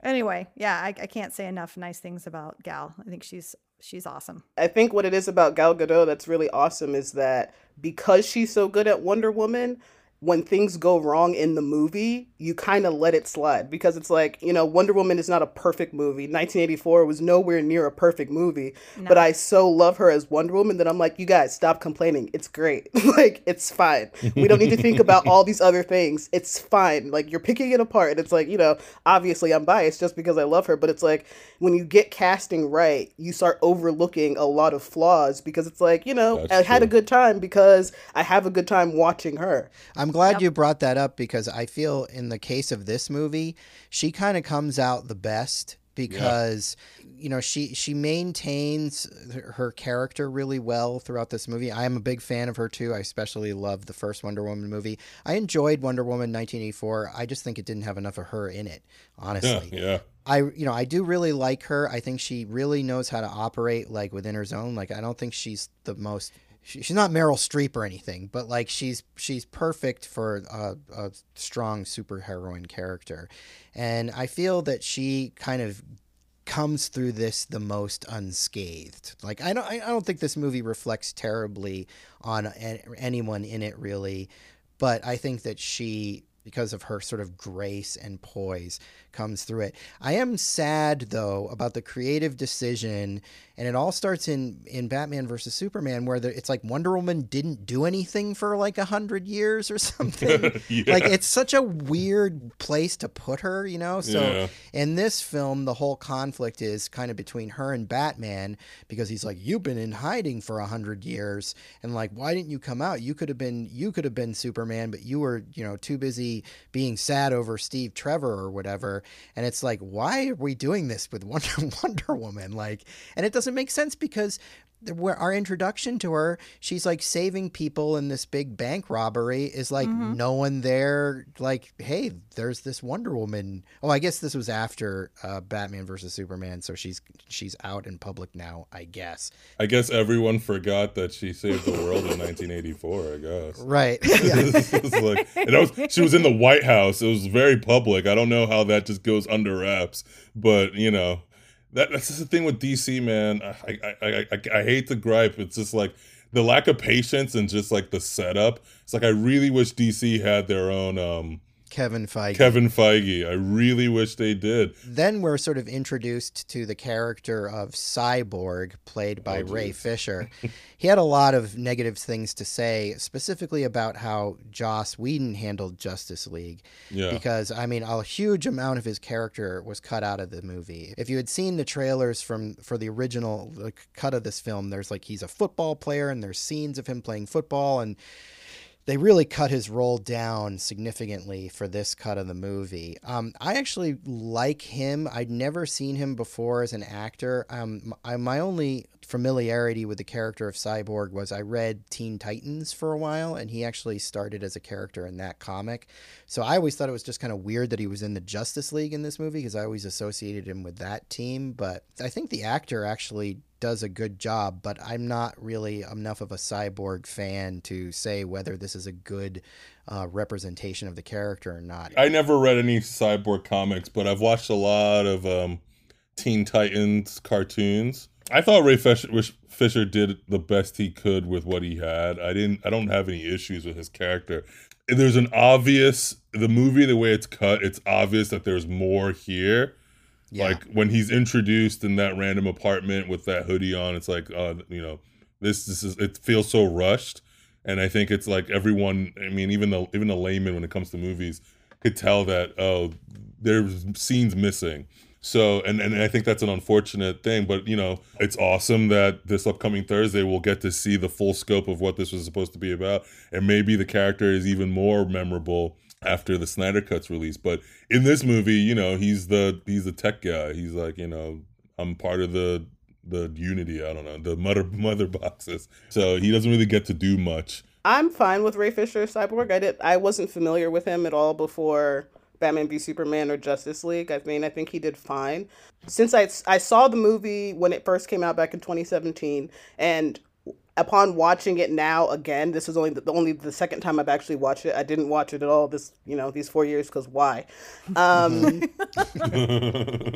anyway, yeah, I, I can't say enough nice things about Gal. I think she's, she's awesome. I think what it is about Gal Gadot that's really awesome is that because she's so good at Wonder Woman, when things go wrong in the movie, you kind of let it slide because it's like, you know, Wonder Woman is not a perfect movie. 1984 was nowhere near a perfect movie, but I so love her as Wonder Woman that I'm like, you guys stop complaining. It's great. like, it's fine. We don't need to think about all these other things. It's fine. Like, you're picking it apart. And it's like, you know, obviously I'm biased just because I love her, but it's like when you get casting right, you start overlooking a lot of flaws because it's like, you know, That's I had a good time because I have a good time watching her. I'm glad you brought that up because I feel in the case of this movie, she kind of comes out the best because you know she she maintains her- character really well throughout this movie. I am a big fan of her too. I especially love the first Wonder Woman movie. I enjoyed Wonder Woman 1984. I just think it didn't have enough of her in it, Yeah, honestly. yeah. I you know I do really like her. I think she really knows how to operate like within her zone. Like I don't think she's the most. She, she's not Meryl Streep or anything, but like she's she's perfect for a, a strong superheroine character, and I feel that she kind of comes through this the most unscathed. Like I don't I don't think this movie reflects terribly on anyone in it really, but I think that she because of her sort of grace and poise comes through it. I am sad though about the creative decision, and it all starts in in Batman versus Superman, where the, it's like Wonder Woman didn't do anything for like a hundred years or something. yeah. Like it's such a weird place to put her, you know. So yeah. in this film, the whole conflict is kind of between her and Batman because he's like, "You've been in hiding for a hundred years, and like, why didn't you come out? You could have been you could have been Superman, but you were you know too busy being sad over Steve Trevor or whatever." and it's like why are we doing this with Wonder, Wonder Woman like and it doesn't make sense because our introduction to her, she's like saving people in this big bank robbery. Is like mm-hmm. no one there. Like, hey, there's this Wonder Woman. Oh, I guess this was after uh, Batman versus Superman, so she's she's out in public now. I guess. I guess everyone forgot that she saved the world in 1984. I guess. Right. like, and was, she was in the White House. It was very public. I don't know how that just goes under wraps, but you know that, that's just the thing with DC, man. I, I, I, I, I hate to gripe. It's just like the lack of patience and just like the setup. It's like I really wish DC had their own um Kevin Feige. Kevin Feige. I really wish they did. Then we're sort of introduced to the character of Cyborg, played by oh, Ray Fisher. he had a lot of negative things to say, specifically about how Joss Whedon handled Justice League. Yeah. Because, I mean, a huge amount of his character was cut out of the movie. If you had seen the trailers from for the original cut of this film, there's like he's a football player and there's scenes of him playing football and they really cut his role down significantly for this cut of the movie. Um, I actually like him. I'd never seen him before as an actor. Um, I, my only familiarity with the character of Cyborg was I read Teen Titans for a while, and he actually started as a character in that comic. So I always thought it was just kind of weird that he was in the Justice League in this movie because I always associated him with that team. But I think the actor actually does a good job, but I'm not really enough of a cyborg fan to say whether this is a good uh, representation of the character or not. I never read any cyborg comics, but I've watched a lot of um, Teen Titans cartoons. I thought Ray Fisher, Fisher did the best he could with what he had. I didn't. I don't have any issues with his character. There's an obvious the movie the way it's cut. It's obvious that there's more here yeah. Like when he's introduced in that random apartment with that hoodie on, it's like, uh, you know, this this is it feels so rushed, and I think it's like everyone. I mean, even the even the layman when it comes to movies could tell that oh, there's scenes missing. So, and, and I think that's an unfortunate thing, but you know, it's awesome that this upcoming Thursday we'll get to see the full scope of what this was supposed to be about. And maybe the character is even more memorable after the Snyder Cuts release. But in this movie, you know, he's the he's the tech guy. He's like, you know, I'm part of the the Unity. I don't know the mother mother boxes. So he doesn't really get to do much. I'm fine with Ray Fisher Cyborg. I did. I wasn't familiar with him at all before Batman v Superman or Justice League. I mean, I think he did fine. Since I I saw the movie when it first came out back in 2017, and upon watching it now again, this is only the, only the second time I've actually watched it. I didn't watch it at all this, you know, these four years because why? Um,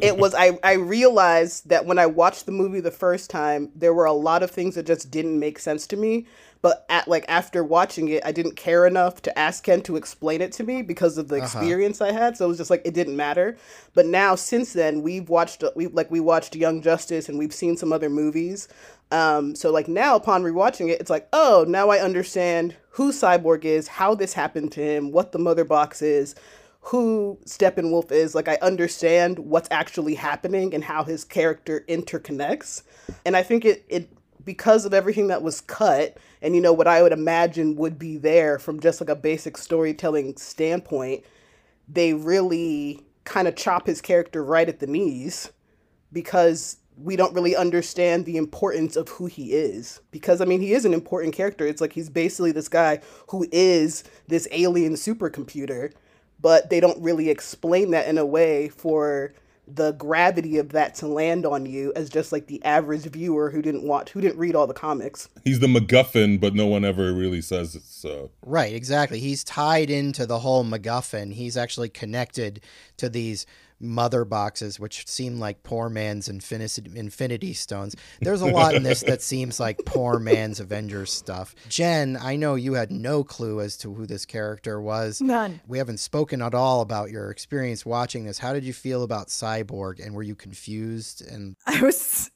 it was I I realized that when I watched the movie the first time, there were a lot of things that just didn't make sense to me. But at like after watching it, I didn't care enough to ask Ken to explain it to me because of the uh-huh. experience I had. So it was just like it didn't matter. But now since then, we've watched we like we watched Young Justice and we've seen some other movies. Um, so like now upon rewatching it, it's like, oh, now I understand who Cyborg is, how this happened to him, what the mother box is, who Steppenwolf is. Like I understand what's actually happening and how his character interconnects. And I think it it because of everything that was cut and you know what I would imagine would be there from just like a basic storytelling standpoint, they really kind of chop his character right at the knees because we don't really understand the importance of who he is. Because i mean he is an important character. It's like he's basically this guy who is this alien supercomputer but they don't really explain that in a way for the gravity of that to land on you as just like the average viewer who didn't watch who didn't read all the comics. He's the macguffin but no one ever really says it so. Right exactly. He's tied into the whole macguffin. He's actually connected to these mother boxes, which seem like poor man's infinity, infinity stones. There's a lot in this that seems like poor man's Avengers stuff. Jen, I know you had no clue as to who this character was. None. We haven't spoken at all about your experience watching this. How did you feel about Cyborg, and were you confused? And I was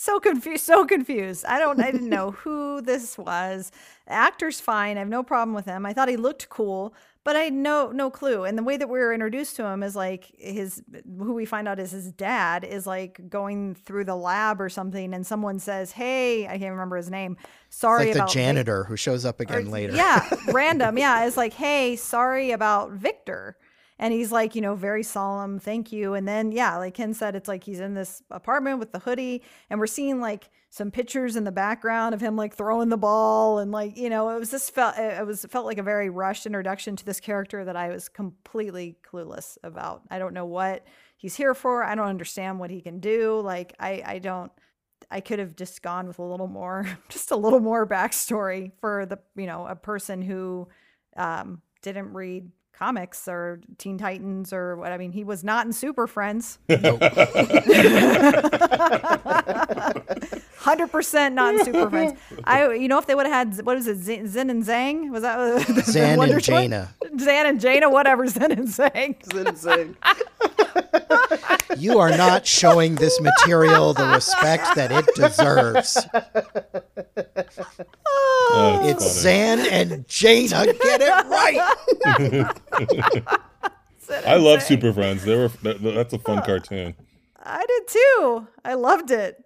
so confused so confused i don't i didn't know who this was the actor's fine i have no problem with him i thought he looked cool but i had no no clue and the way that we were introduced to him is like his who we find out is his dad is like going through the lab or something and someone says hey i can't remember his name sorry like about the janitor who shows up again or- later. yeah random yeah it's like hey sorry about victor and he's like you know very solemn thank you. And then yeah like ken said it's like he's in this apartment with the hoodie and we're seeing like some pictures in the background of him like throwing the ball and like you know it was this felt it was felt like a very rushed introduction to this character that i was completely clueless about. I don't know what he's here for. I don't understand what he can do. Like i i don't I could have just gone with a little more, just a little more backstory for the, you know, a person who um, didn't read comics or Teen Titans or what. I mean, he was not in Super Friends. Hundred percent not in Super Friends. I, you know, if they would have had what is it, Zen, Zen and Zang? Was that the Zan Wonder and Twin? Jayna. Zan and Jayna, whatever. Zen and Zang. Zin Zing. You are not showing this material the respect that it deserves. Oh, It's funny. Zan and Jayna. Get it right. I love Zang. Super Friends. They were that, that's a fun cartoon. I did too. I loved it.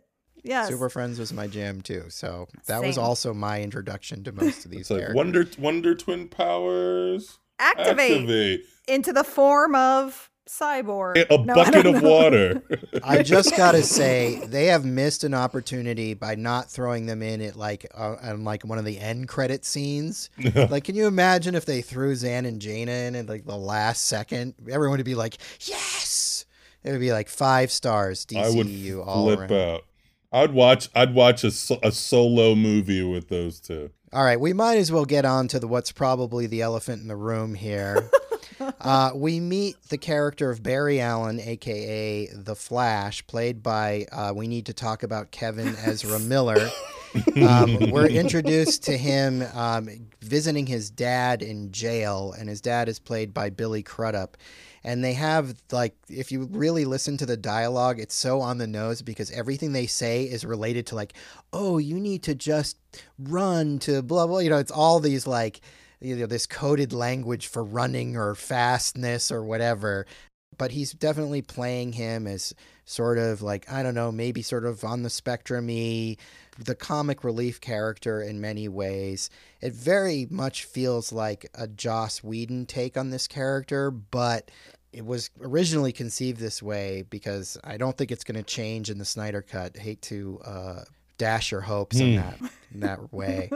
Yes. Super Friends was my jam too. So that was also my introduction to most of these It's like characters. Wonder Wonder Twin powers. Activate, Activate. into the form of cyborg. A No, bucket of know. water. I just gotta say they have missed an opportunity by not throwing them in at like uh, on like one of the end credit scenes. like, can you imagine if they threw Zan and Jayna in at like the last second? Everyone would be like, "Yes!" It would be like five stars. DCU I would DCU all flip around. out. I'd watch. I'd watch a, a solo movie with those two. All right, we might as well get on to the what's probably the elephant in the room here. uh, we meet the character of Barry Allen, aka the Flash, played by. Uh, we need to talk about Kevin Ezra Miller. um, we're introduced to him um, visiting his dad in jail, and his dad is played by Billy Crudup. And they have like, if you really listen to the dialogue, it's so on the nose because everything they say is related to like, oh, you need to just run to blah blah. You know, it's all these like, you know, this coded language for running or fastness or whatever. But he's definitely playing him as sort of like I don't know, maybe sort of on the spectrum y, the comic relief character in many ways. It very much feels like a Joss Whedon take on this character, but it was originally conceived this way because I don't think it's going to change in the Snyder cut. hate to uh, dash your hopes in Hmm. that in that way.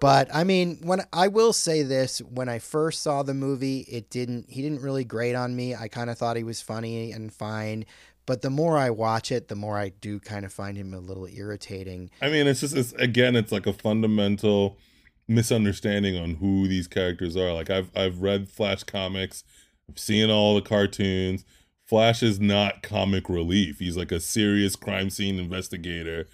But I mean, when I will say this, when I first saw the movie, it didn't he didn't really grate on me. I kind of thought he was funny and fine, but the more I watch it, the more I do kind of find him a little irritating. I mean, it's just it's, again, it's like a fundamental misunderstanding on who these characters are. Like I've I've read Flash comics, I've seen all the cartoons. Flash is not comic relief. He's like a serious crime scene investigator,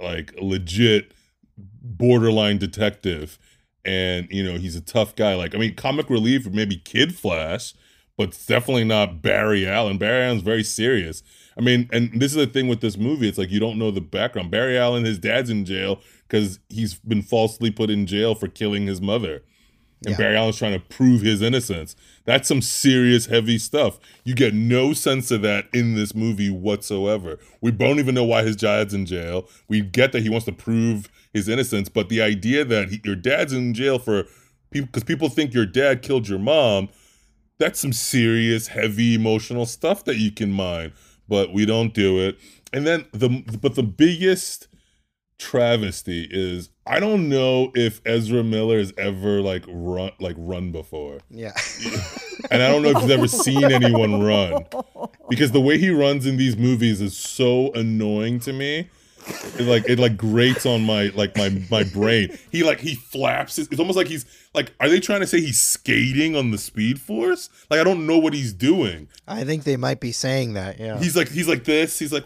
like legit borderline detective. And you know, he's a tough guy. Like, I mean, comic relief maybe Kid Flash, but definitely not Barry Allen. Barry Allen's very serious. I mean, and this is the thing with this movie. It's like you don't know the background. Barry Allen, his dad's in jail because he's been falsely put in jail for killing his mother. And Yeah. Barry Allen's trying to prove his innocence. That's some serious, heavy stuff. You get no sense of that in this movie whatsoever. We don't even know why his dad's in jail. We get that he wants to prove his innocence, but the idea that he, your dad's in jail for people because people think your dad killed your mom, that's some serious, heavy, emotional stuff that you can mine. But we don't do it. And then the but the biggest travesty is I don't know if Ezra Miller has ever like run like run before. Yeah. And I don't know if he's ever seen anyone run. Because the way he runs in these movies is so annoying to me. it like it like grates on my like my my brain. He like he flaps. It's almost like he's like. Are they trying to say he's skating on the Speed Force? Like I don't know what he's doing. I think they might be saying that. Yeah. He's like he's like this. He's like.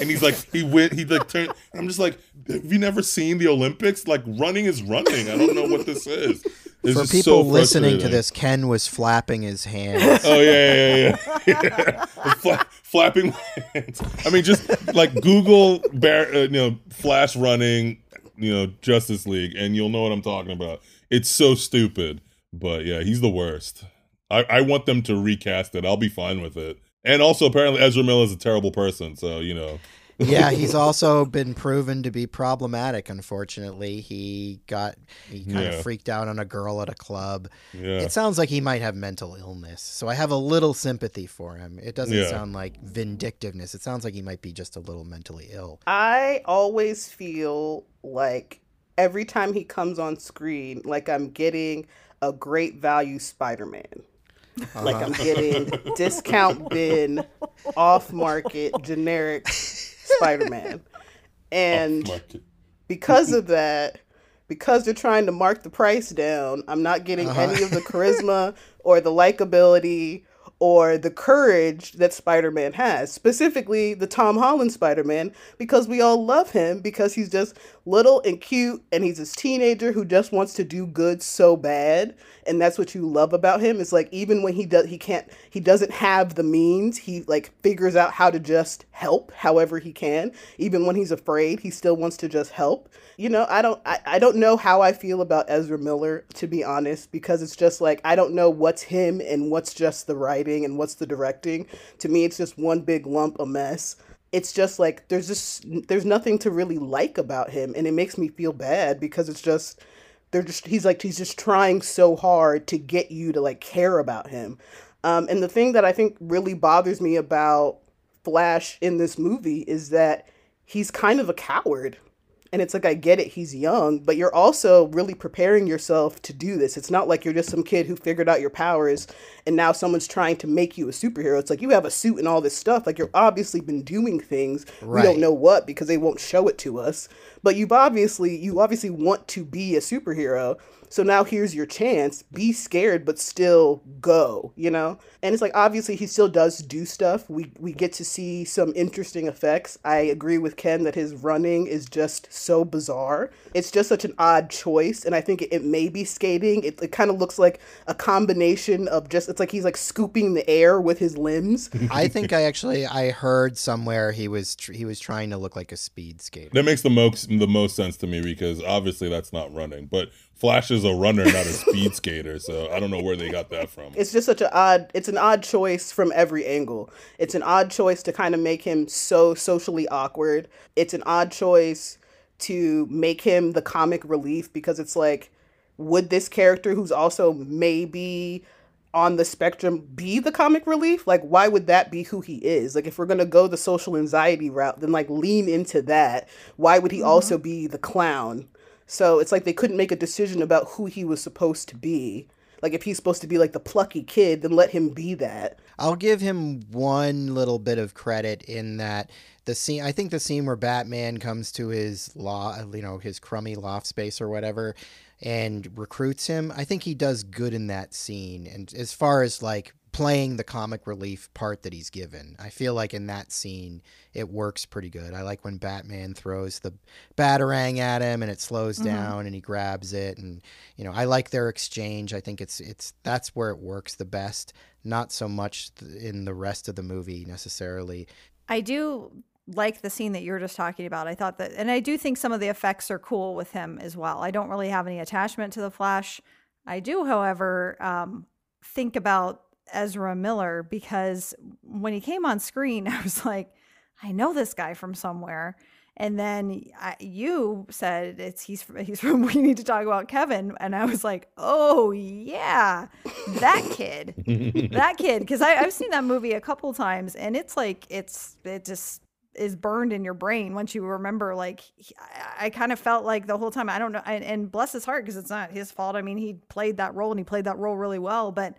And he's like he went he like turned i'm just like have you never seen the olympics like running is running i don't know what this is it's For people so listening to this, Ken was flapping his hands. Oh yeah, yeah, yeah, yeah. Fla- flapping hands. I mean, just like Google, Bar- uh, you know, Flash running, you know, Justice League, and you'll know what I'm talking about. It's so stupid, but yeah, he's the worst. I, I want them to recast it. I'll be fine with it. And also, apparently, Ezra Miller is a terrible person, so you know yeah, he's also been proven to be problematic. Unfortunately, he got he kind yeah. of freaked out on a girl at a club. Yeah. It sounds like he might have mental illness, so I have a little sympathy for him. It doesn't yeah. sound like vindictiveness. It sounds like he might be just a little mentally ill. I always feel like every time he comes on screen, like I'm getting a great value Spider-Man. Uh-huh. Like I'm getting discount bin, off market, generic Spider Man. And because of that, because they're trying to mark the price down, I'm not getting uh-huh. any of the charisma or the likability or the courage that Spider-Man has, specifically the Tom Holland Spider-Man, because we all love him because he's just little and cute and he's this teenager who just wants to do good so bad. And that's what you love about him. Is like even when he does he can't he doesn't have the means he like figures out how to just help however he can. Even when he's afraid he still wants to just help you know i don't I, I don't know how i feel about ezra miller to be honest because it's just like i don't know what's him and what's just the writing and what's the directing. To me it's just one big lump of mess. It's just like there's just there's nothing to really like about him and it makes me feel bad because it's just they're just he's like he's just trying so hard to get you to like care about him. Um, and the thing that i think really bothers me about flash in this movie is that he's kind of a coward and it's like, I get it, he's young, but you're also really preparing yourself to do this. It's not like you're just some kid who figured out your powers and now someone's trying to make you a superhero. It's like you have a suit and all this stuff. Like you've obviously been doing things. Right. We don't know what because they won't show it to us. But you've obviously you obviously want to be a superhero. So now here's your chance. Be scared, but still go, you know? And it's like obviously he still does do stuff. We we get to see some interesting effects. I agree with Ken that his running is just so bizarre. It's just such an odd choice. And I think it, it may be skating. It, it kind of looks like a combination of just it's like he's like scooping the air with his limbs. I think I actually I heard somewhere he was tr- he was trying to look like a speed skater. That makes the most the most sense to me because obviously that's not running. But Flash is a runner, not a speed skater, so I don't know where they got that from. It's just such an odd. It's an odd choice from every angle. It's an odd choice to kind of make him so socially awkward. It's an odd choice to make him the comic relief because it's like, would this character who's also maybe on the spectrum be the comic relief? Like, why would that be who he is? Like, if we're gonna go the social anxiety route, then like lean into that. Why would he mm-hmm. also be the clown? So it's like they couldn't make a decision about who he was supposed to be. Like if he's supposed to be like the plucky kid, then let him be that. I'll give him one little bit of credit in that the scene I think the scene where Batman comes to his law you know, his crummy loft space or whatever and recruits him, I think he does good in that scene. And as far as like playing the comic relief part that he's given. I feel like in that scene it works pretty good. I like when Batman throws the batarang at him and it slows mm-hmm. down and he grabs it and you know, I like their exchange. I think it's it's that's where it works the best, not so much in the rest of the movie necessarily. I do like the scene that you were just talking about. I thought that and I do think some of the effects are cool with him as well. I don't really have any attachment to the Flash. I do, however, um, think about Ezra Miller because when he came on screen, I was like, I know this guy from somewhere. And then I, you said it's he's he's from we need to talk about Kevin, and I was like, oh yeah, that kid, that kid, because I've seen that movie a couple times, and it's like it's it just is burned in your brain once you remember like I, I kind of felt like the whole time i don't know and, and bless his heart because it's not his fault. I mean he played that role and he played that role really well but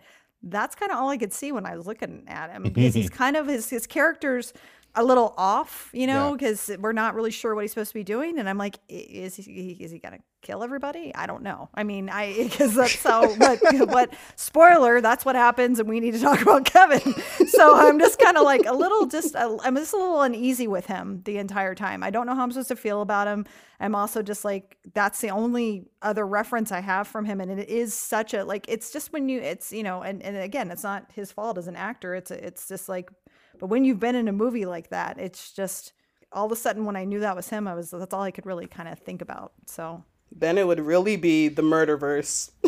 that's kind of all I could see when I was looking at him because he's kind of his his characters a little off, you know, because we're not really sure what he's supposed to be doing. And I'm like, is he is he gonna kill everybody? I don't know. I mean, I because that's how. But but spoiler, that's what happens, and we need to talk about Kevin. So I'm just kind of like a little just I'm just a little uneasy with him the entire time. I don't know how I'm supposed to feel about him. I'm also just like that's the only other reference I have from him, and it is such a like it's just when you it's you know and and again it's not his fault as an actor. It's it's just like but when you've been in a movie like that, it's just all of a sudden when I knew that was him, I was that's all I could really kind of think about. So Then it would really be the murderverse.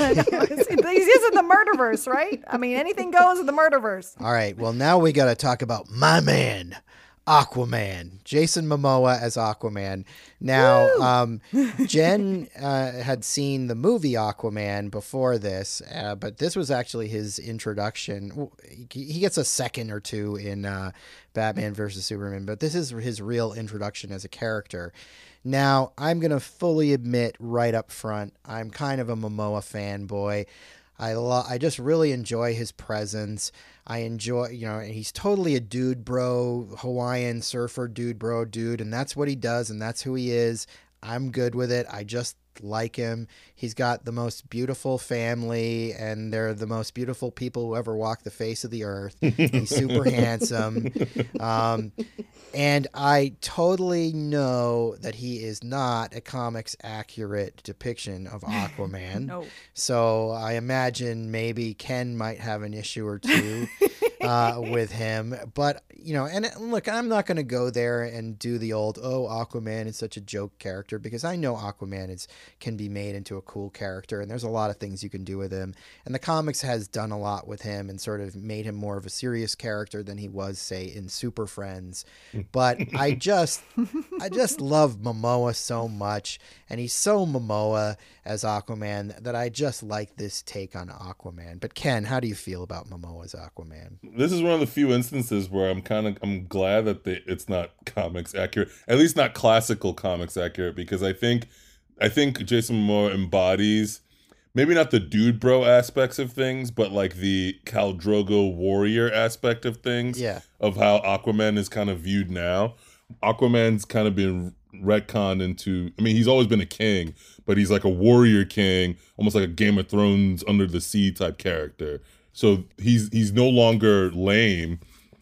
I know, he's in the murderverse, right? I mean, anything goes in the murderverse. All right. Well, now we got to talk about my man, Aquaman, Jason Momoa as Aquaman. Now, um, Jen uh, had seen the movie Aquaman before this, uh, but this was actually his introduction. He gets a second or two in uh, Batman versus Superman, but this is his real introduction as a character. Now, I'm going to fully admit right up front, I'm kind of a Momoa fanboy. I I just really enjoy his presence. I enjoy, you know, and he's totally a dude bro, Hawaiian surfer dude bro dude, and that's what he does and that's who he is. I'm good with it. I just like him. He's got the most beautiful family, and they're the most beautiful people who ever walked the face of the earth. He's super handsome. Um, and I totally know that he is not a comics accurate depiction of Aquaman. No. So I imagine maybe Ken might have an issue or two uh, with him. But, you know, and look, I'm not going to go there and do the old, oh, Aquaman is such a joke character because I know Aquaman is can be made into a cool character and there's a lot of things you can do with him. And the comics has done a lot with him and sort of made him more of a serious character than he was, say, in Super Friends. But I just I just love Momoa so much, and he's so Momoa as Aquaman that I just like this take on Aquaman. But Ken, how do you feel about Momoa as Aquaman? This is one of the few instances where I'm kind of I'm glad that they, it's not comics accurate, at least not classical comics accurate, because I think I think Jason Momoa embodies maybe not the dude bro aspects of things, but like the Khal Drogo warrior aspect of things. Yeah. Of how Aquaman is kind of viewed now. Aquaman's kind of been retconned into. I mean, he's always been a king, but he's like a warrior king, almost like a Game of Thrones under the sea type character. So he's he's no longer lame.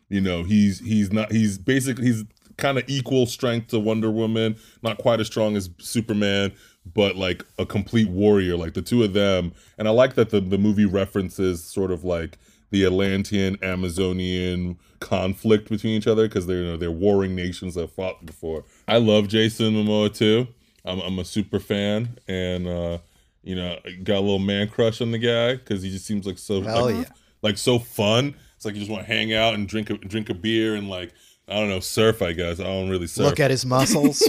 You know, he's he's not he's basically he's kind of equal strength to Wonder Woman, not quite as strong as Superman, but like a complete warrior, like the two of them. And I like that the, the movie references sort of like the Atlantean Amazonian conflict between each other because they're you know they're warring nations that fought before. I love Jason Momoa too. I'm I'm a super fan and uh you know got a little man crush on the guy because he just seems like so Hell like, yeah. like so fun. It's like you just want to hang out and drink a drink a beer and like I don't know surf. I guess I don't really surf Look at his muscles.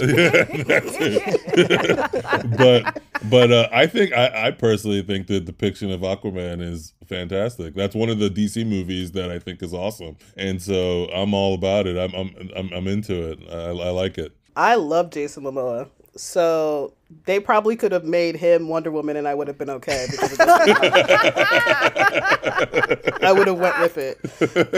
but but uh, I think I, I personally think the depiction of Aquaman is fantastic. That's one of the DC movies that I think is awesome, and so I'm all about it. I'm I'm I'm, I'm into it. I, I like it. I love Jason Momoa. So they probably could have made him Wonder Woman and I would have been okay because of. I would have went with it.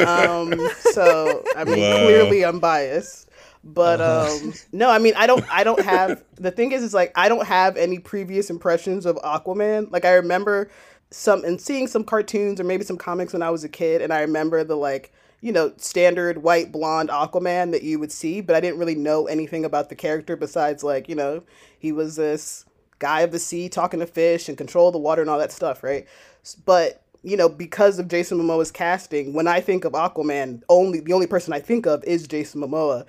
Um, so I mean Wow. clearly I'm biased. But um no, I mean I don't I don't have the thing is is like I don't have any previous impressions of Aquaman. Like I remember some and seeing some cartoons or maybe some comics when I was a kid and I remember the like you know, standard white blonde Aquaman that you would see, but I didn't really know anything about the character besides like, you know, he was this guy of the sea talking to fish and control the water and all that stuff, right? But, you know, because of Jason Momoa's casting, when I think of Aquaman, only the only person I think of is Jason Momoa.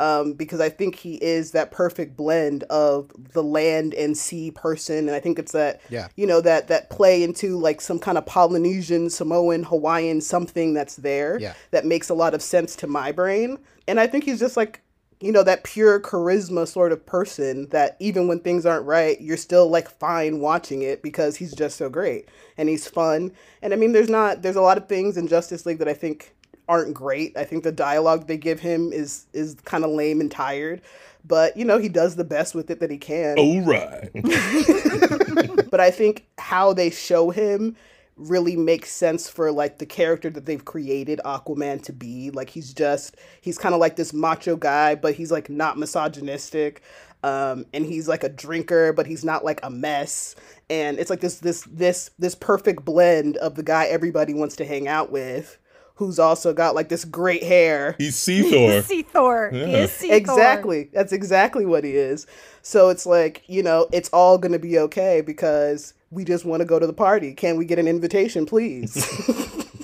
Um, because I think he is that perfect blend of the land and sea person, and I think it's that Yeah. you know that that play into like some kind of Polynesian, Samoan, Hawaiian something that's there Yeah. that makes a lot of sense to my brain. And I think he's just like you know that pure charisma sort of person that even when things aren't right, you're still like fine watching it because he's just so great and he's fun. And I mean, there's not there's a lot of things in Justice League that I think aren't great. I think the dialogue they give him is is kind of lame and tired. But you know he does the best with it that he can All right. but I think how they show him really makes sense for like the character that they've created Aquaman to be. Like he's just he's kind of like this macho guy, but he's like not misogynistic. Um, and he's like a drinker, but he's not like a mess. And it's like this this this this perfect blend of the guy everybody wants to hang out with, who's also got like this great hair. He's Sea Thor. Sea Thor. He is Sea Exactly. That's exactly what he is. So it's like, you know, it's all going to be okay because we just want to go to the party. Can we get an invitation, please?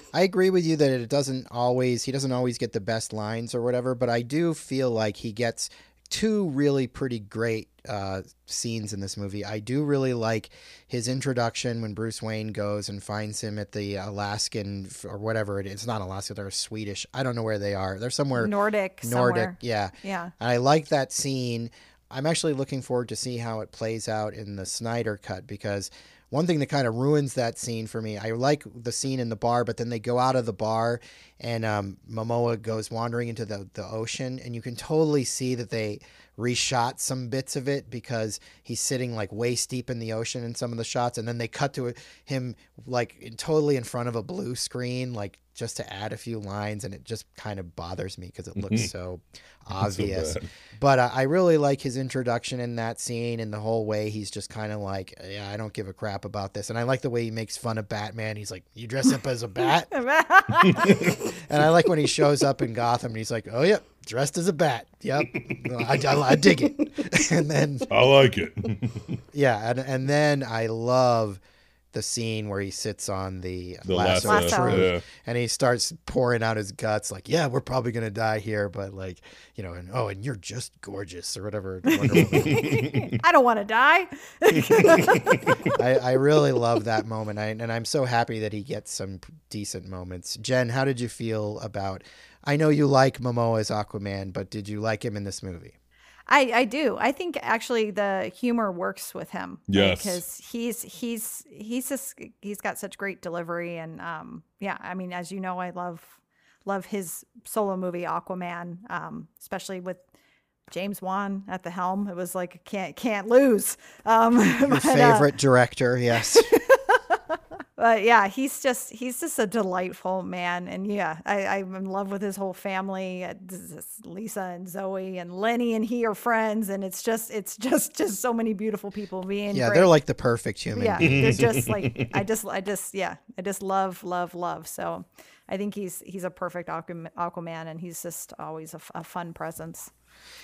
I agree with you that it doesn't always he doesn't always get the best lines or whatever, but I do feel like he gets two really pretty great uh, scenes in this movie. I do really like his introduction when Bruce Wayne goes and finds him at the Alaskan or whatever it is. It's not Alaska; they're Swedish. I don't know where they are. They're somewhere Nordic. Nordic. somewhere. Yeah, Yeah. and I like that scene. I'm actually looking forward to see how it plays out in the Snyder cut because one thing that kind of ruins that scene for me, I like the scene in the bar, but then they go out of the bar and um, Momoa goes wandering into the, the ocean, and you can totally see that they reshot some bits of it because he's sitting like waist deep in the ocean in some of the shots, and then they cut to him like totally in front of a blue screen, like just to add a few lines, and it just kind of bothers me because it looks so obvious. bad. but uh, I really like his introduction in that scene and the whole way he's just kind of like, yeah, I don't give a crap about this. And I like the way he makes fun of Batman. He's like, you dress up as a bat? and I like when he shows up in Gotham and he's like, oh, yep, dressed as a bat. Yep. I, I, I dig it. and then, I like it. yeah. And, and then I love the scene where he sits on the, The lasso, lasso. Lasso. truth Yeah. and he starts pouring out his guts like yeah we're probably gonna die here but like you know and oh and you're just gorgeous or whatever I don't want to die. I, I really love that moment I, and i'm so happy that he gets some decent moments jen how did you feel about i know you like momoa as aquaman but did you like him in this movie I, I do. I think actually the humor works with him. Yes. Because he's he's he's just he's got such great delivery and um yeah, I mean as you know I love love his solo movie Aquaman, um, especially with James Wan at the helm. It was like can't can't lose. Um your but, uh, favorite director yes but yeah, he's just he's just a delightful man, and yeah, I, I'm in love with his whole family. Uh, Lisa and Zoe and Lenny and he are friends, and it's just it's just just so many beautiful people being. yeah great. they're like the perfect human yeah, they're just like I just I just yeah I just love love love. So I think he's he's a perfect Aquaman, and he's just always a fun presence.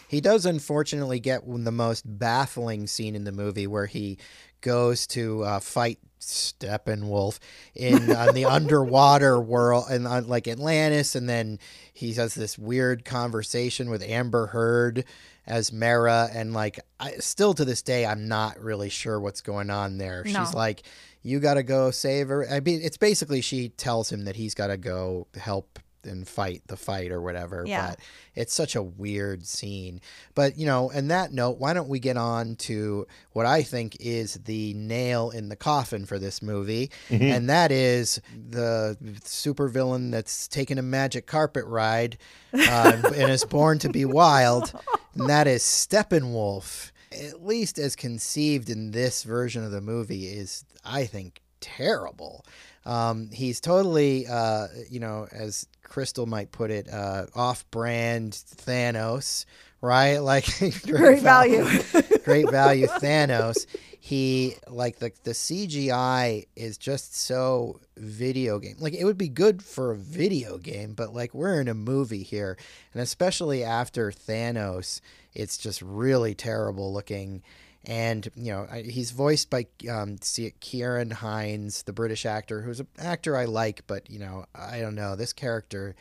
He does unfortunately get the most baffling scene in the movie where he goes to uh, fight Steppenwolf in on the underwater world and on uh, like Atlantis, and then he has this weird conversation with Amber Heard as Mara, and like I, still to this day, I'm not really sure what's going on there. No. She's like, "You got to go save her." I mean, it's basically she tells him that he's got to go help and fight the fight or whatever. Yeah. But it's such a weird scene. But, you know, and that note, why don't we get on to what I think is the nail in the coffin for this movie? And that is the supervillain that's taken a magic carpet ride uh, and is born to be wild. And that is Steppenwolf. At least as conceived in this version of the movie, is, I think, terrible. Um, he's totally, uh, you know, as Crystal might put it, uh, off-brand Thanos, right? Like Great value. great value Thanos. He like the the CGI is just so video game. Like it would be good for a video game, but like we're in a movie here, and especially after Thanos, it's just really terrible looking. And you know I- he's voiced by um, Ciarán Hinds, the British actor, who's an actor I like, but you know I don't know this character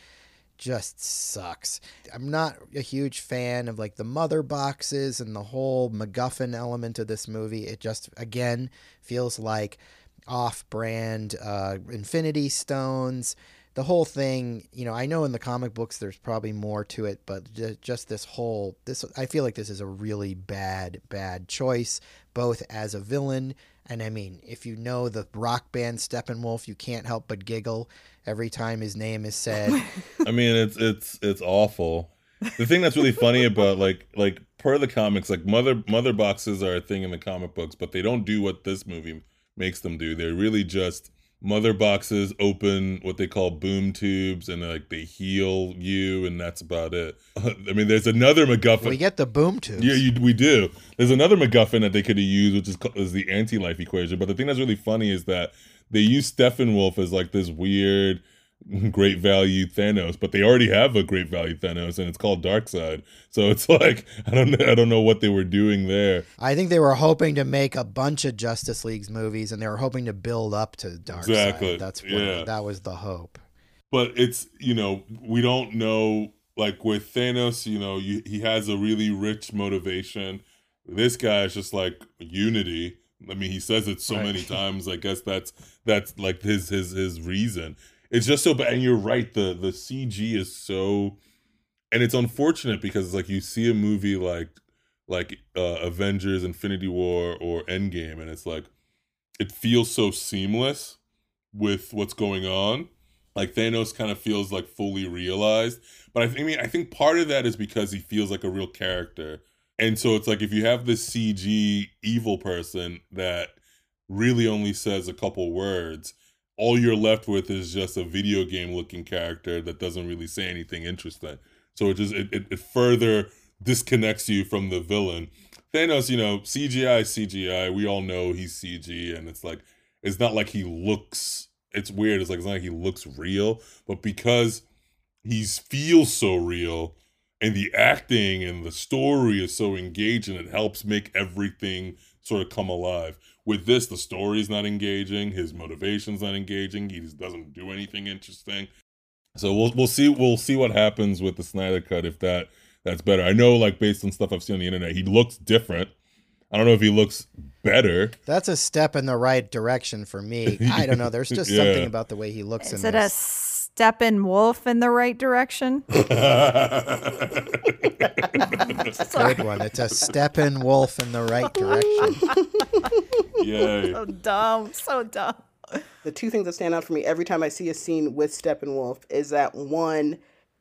just sucks. I'm not a huge fan of like the mother boxes and the whole MacGuffin element of this movie. It just again feels like off-brand uh, Infinity Stones. The whole thing, you know, I know in the comic books there's probably more to it, but just this whole this I feel like this is a really bad bad choice both as a villain and I mean, if you know the rock band Steppenwolf, you can't help but giggle every time his name is said. I mean, it's it's it's awful. The thing that's really funny about like like per the comics, like mother mother boxes are a thing in the comic books, but they don't do what this movie makes them do. They're really just mother boxes open what they call boom tubes and like they heal you and that's about it. I mean there's another macguffin. We get the boom tubes. yeah you, we do. There's another macguffin that they could have used which is, is the anti-life equation but the thing that's really funny is that they use steppenwolf as like this weird great value thanos but they already have a great value thanos and it's called darkseid so it's like i don't know i don't know what they were doing there I think they were hoping to make a bunch of Justice League's movies, and they were hoping to build up to Darkseid. Exactly, That's what, yeah. that was the hope. but it's you know we don't know like with Thanos you know you, he has a really rich motivation this guy is just like unity I mean he says it so Right. many times I guess that's that's like his his his reason it's just so bad and you're right the the CG is so and it's unfortunate because it's like you see a movie like like uh, Avengers Infinity War or Endgame and it's like it feels so seamless with what's going on like Thanos kind of feels like fully realized. But I, th- I mean, I think part of that is because he feels like a real character, and so it's like if you have this CG evil person that really only says a couple words, all you're left with is just a video game looking character that doesn't really say anything interesting. So it just it, it, it further disconnects you from the villain. Thanos, you know, CGI, CGI. We all know he's CG, and it's like it's not like he looks. It's weird. It's like it's not like he looks real, but because he feels so real, and the acting and the story is so engaging, it helps make everything sort of come alive. With this, the story's not engaging, his motivation's not engaging. He just doesn't do anything interesting. So we'll we'll see we'll see what happens with the Snyder cut if that that's better. I know, like based on stuff I've seen on the internet, he looks different. I don't know if he looks better. That's a step in the right direction for me. I don't know. There's just Yeah. something about the way he looks Is in it a this. step in wolf in the right direction? Good one. It's a Steppenwolf in the right direction. Yay. so dumb. So dumb. the two things that stand out for me every time I see a scene with Steppenwolf is that one,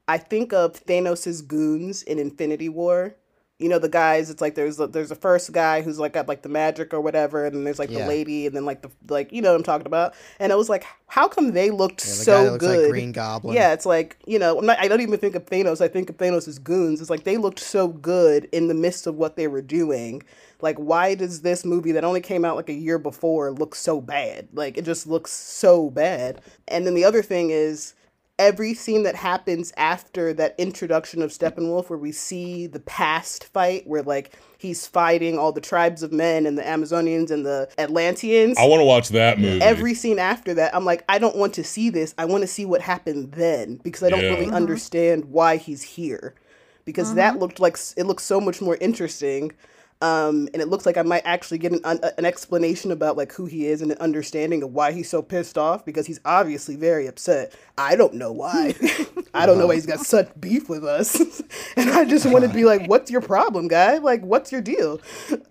I think of Thanos' goons in Infinity War. You know the guys. It's like there's the, there's the first guy who's like got like the magic or whatever, and then there's like Yeah. the lady, and then like the like you know what I'm talking about. And it was like, how come they looked Yeah, the so guy that looks good? like Green Goblin. Yeah, it's like you know, not, I don't even think of Thanos. I think of Thanos as goons. It's like they looked so good in the midst of what they were doing. Like, why does this movie that only came out like a year before look so bad? Like, it just looks so bad. And then the other thing is every scene that happens after that introduction of Steppenwolf, where we see the past fight, where like he's fighting all the tribes of men and the Amazonians and the Atlanteans I want to watch that movie. every scene after that, I'm like, I don't want to see this. I want to see what happened then because I don't Yeah. really uh-huh. understand why he's here. Because that uh-huh. looked like it looks so much more interesting, um, and it looks like I might actually get an an explanation about like who he is and an understanding of why he's so pissed off because he's obviously very upset. I don't know why. Hmm. I don't know why he's got uh-huh. such beef with us, and I just want to be like, uh-huh. "What's your problem, guy? Like, what's your deal?"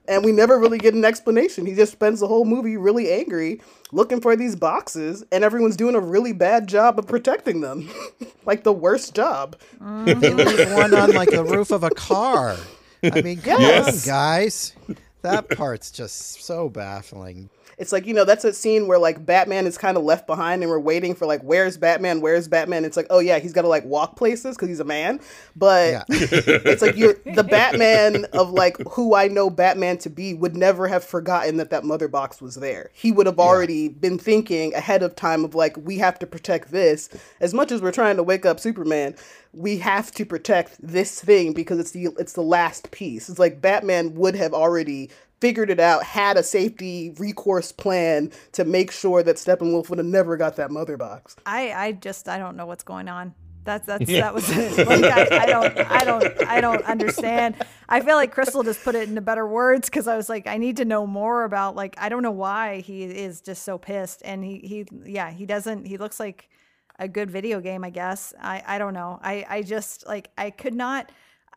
And we never really get an explanation. He just spends the whole movie really angry, looking for these boxes, and everyone's doing a really bad job of protecting them, like the worst job. Mm, he leaves one on like the roof of a car. I mean, come Yes. on, guys. That part's just so baffling. It's like, you know, that's a scene where like Batman is kind of left behind and we're waiting for like, where's Batman? Where's Batman? It's like, oh yeah, he's got to like walk places because he's a man. But Yeah. it's like you're the Batman of like who I know Batman to be would never have forgotten that that mother box was there. He would have already been thinking ahead of time of like, we have to protect this. As much as we're trying to wake up Superman, we have to protect this thing because it's the it's the last piece. It's like Batman would have already figured it out, had a safety recourse plan to make sure that Steppenwolf would have never got that mother box. I, I just I don't know what's going on. That's that's that was it. Like, I, I don't I don't I don't understand. I feel like Crystal just put it into better words because I was like I need to know more about like I don't know why he is just so pissed and he he yeah he doesn't he looks like a good video game I guess I I don't know I I just like I could not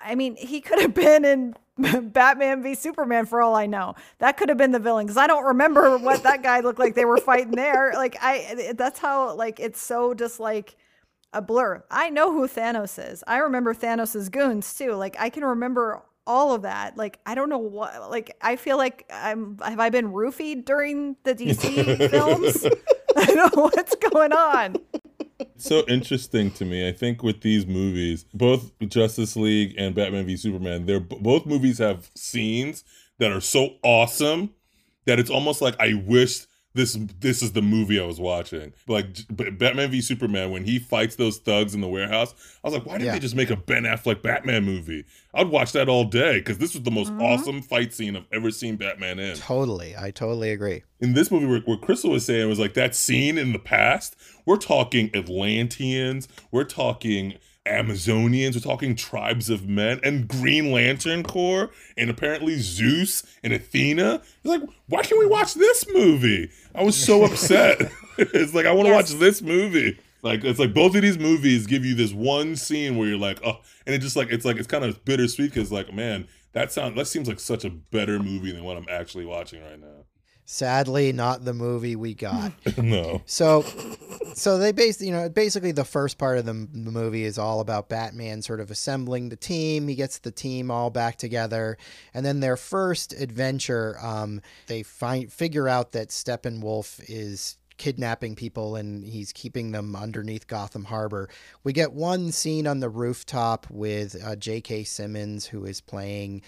I mean he could have been in Batman v Superman for all I know that could have been the villain because I don't remember what that guy looked like they were fighting there like I that's how like it's so just like a blur. I know who Thanos is. I remember Thanos's goons too. Like I can remember all of that. Like I don't know what. Like I feel like I'm. Have I been roofied during the DC films? I don't know what's going on? So interesting to me. I think with these movies, both Justice League and Batman v Superman, they're both movies have scenes that are so awesome that it's almost like I wish this this is the movie I was watching. Like Batman v Superman when he fights those thugs in the warehouse. I was like, why didn't yeah. they just make a Ben Affleck Batman movie? I'd watch that all day because this was the most mm-hmm. awesome fight scene I've ever seen Batman in. Totally, I totally agree. In this movie, where, where Crystal was saying was like that scene in the past. We're talking Atlanteans. We're talking Amazonians, we're talking tribes of men, and Green Lantern Corps, and apparently Zeus and Athena. It's like, why can't we watch this movie? I was so upset. it's like I want to yes. watch this movie. Like it's like both of these movies give you this one scene where you're like, oh, and it just like it's like it's kind of bittersweet because like, man, that sound that seems like such a better movie than what I'm actually watching right now. Sadly, not the movie we got. no. So, so they basically, you know, basically the first part of the movie is all about Batman sort of assembling the team. He gets the team all back together, and then their first adventure, um, they find figure out that Steppenwolf is kidnapping people and he's keeping them underneath Gotham Harbor. We get one scene on the rooftop with uh, J.K. Simmons, who is playing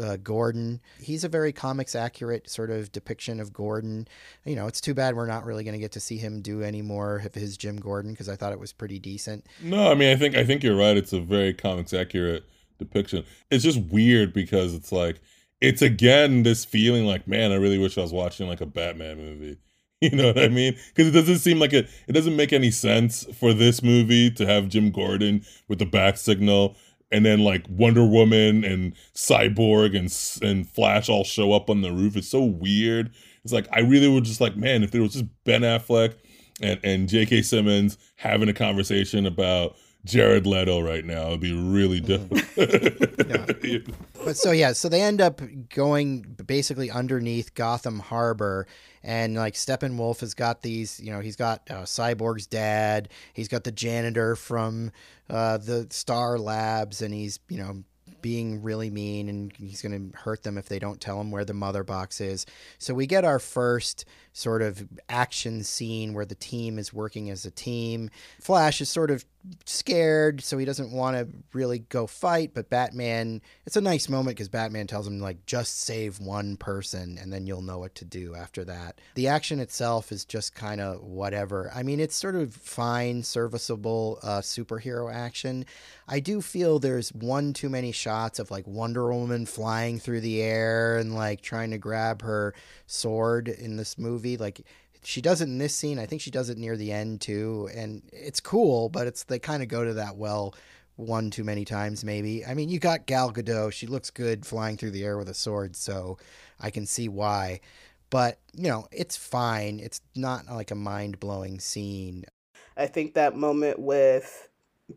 uh, Gordon. He's a very comics accurate sort of depiction of Gordon. You know, it's too bad we're not really going to get to see him do any more of his Jim Gordon because I thought it was pretty decent. No, I mean, I think I think you're right. It's a very comics accurate depiction. It's just weird because it's like it's again this feeling like, man, I really wish I was watching like a Batman movie. You know what I mean? Because it doesn't seem like it. It doesn't make any sense for this movie to have Jim Gordon with the Bat-Signal and then like Wonder Woman and Cyborg and and Flash all show up on the roof. It's so weird. It's like I really would just like, man, if there was just Ben Affleck and and J.K. Simmons having a conversation about Jared Leto right now. It'd be really dope. yeah. But so yeah, so they end up going basically underneath Gotham Harbor, and like Steppenwolf has got these. You know, he's got uh, Cyborg's dad. He's got the janitor from uh, the Star Labs, and he's you know being really mean and he's going to hurt them if they don't tell him where the mother box is. So we get our first sort of action scene where the team is working as a team. Flash is sort of scared, so he doesn't want to really go fight. But Batman, it's a nice moment because Batman tells him, like, just save one person and then you'll know what to do after that. The action itself is just kind of whatever. I mean, it's sort of fine, serviceable uh, superhero action. I do feel there's one too many shots of like Wonder Woman flying through the air and like trying to grab her sword in this movie. Like, she does it in this scene. I think she does it near the end too, and it's cool. But it's they kind of go to that well one too many times, maybe. I mean, you got Gal Gadot; she looks good flying through the air with a sword, so I can see why. But you know, it's fine. It's not like a mind blowing scene. I think that moment with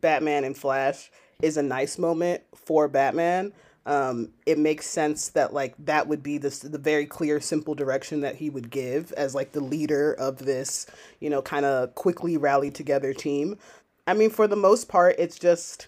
Batman and Flash is a nice moment for Batman um, it makes sense that like that would be the the very clear, simple direction that he would give as like the leader of this, you know, kind of quickly rallied together team. I mean, for the most part, it's just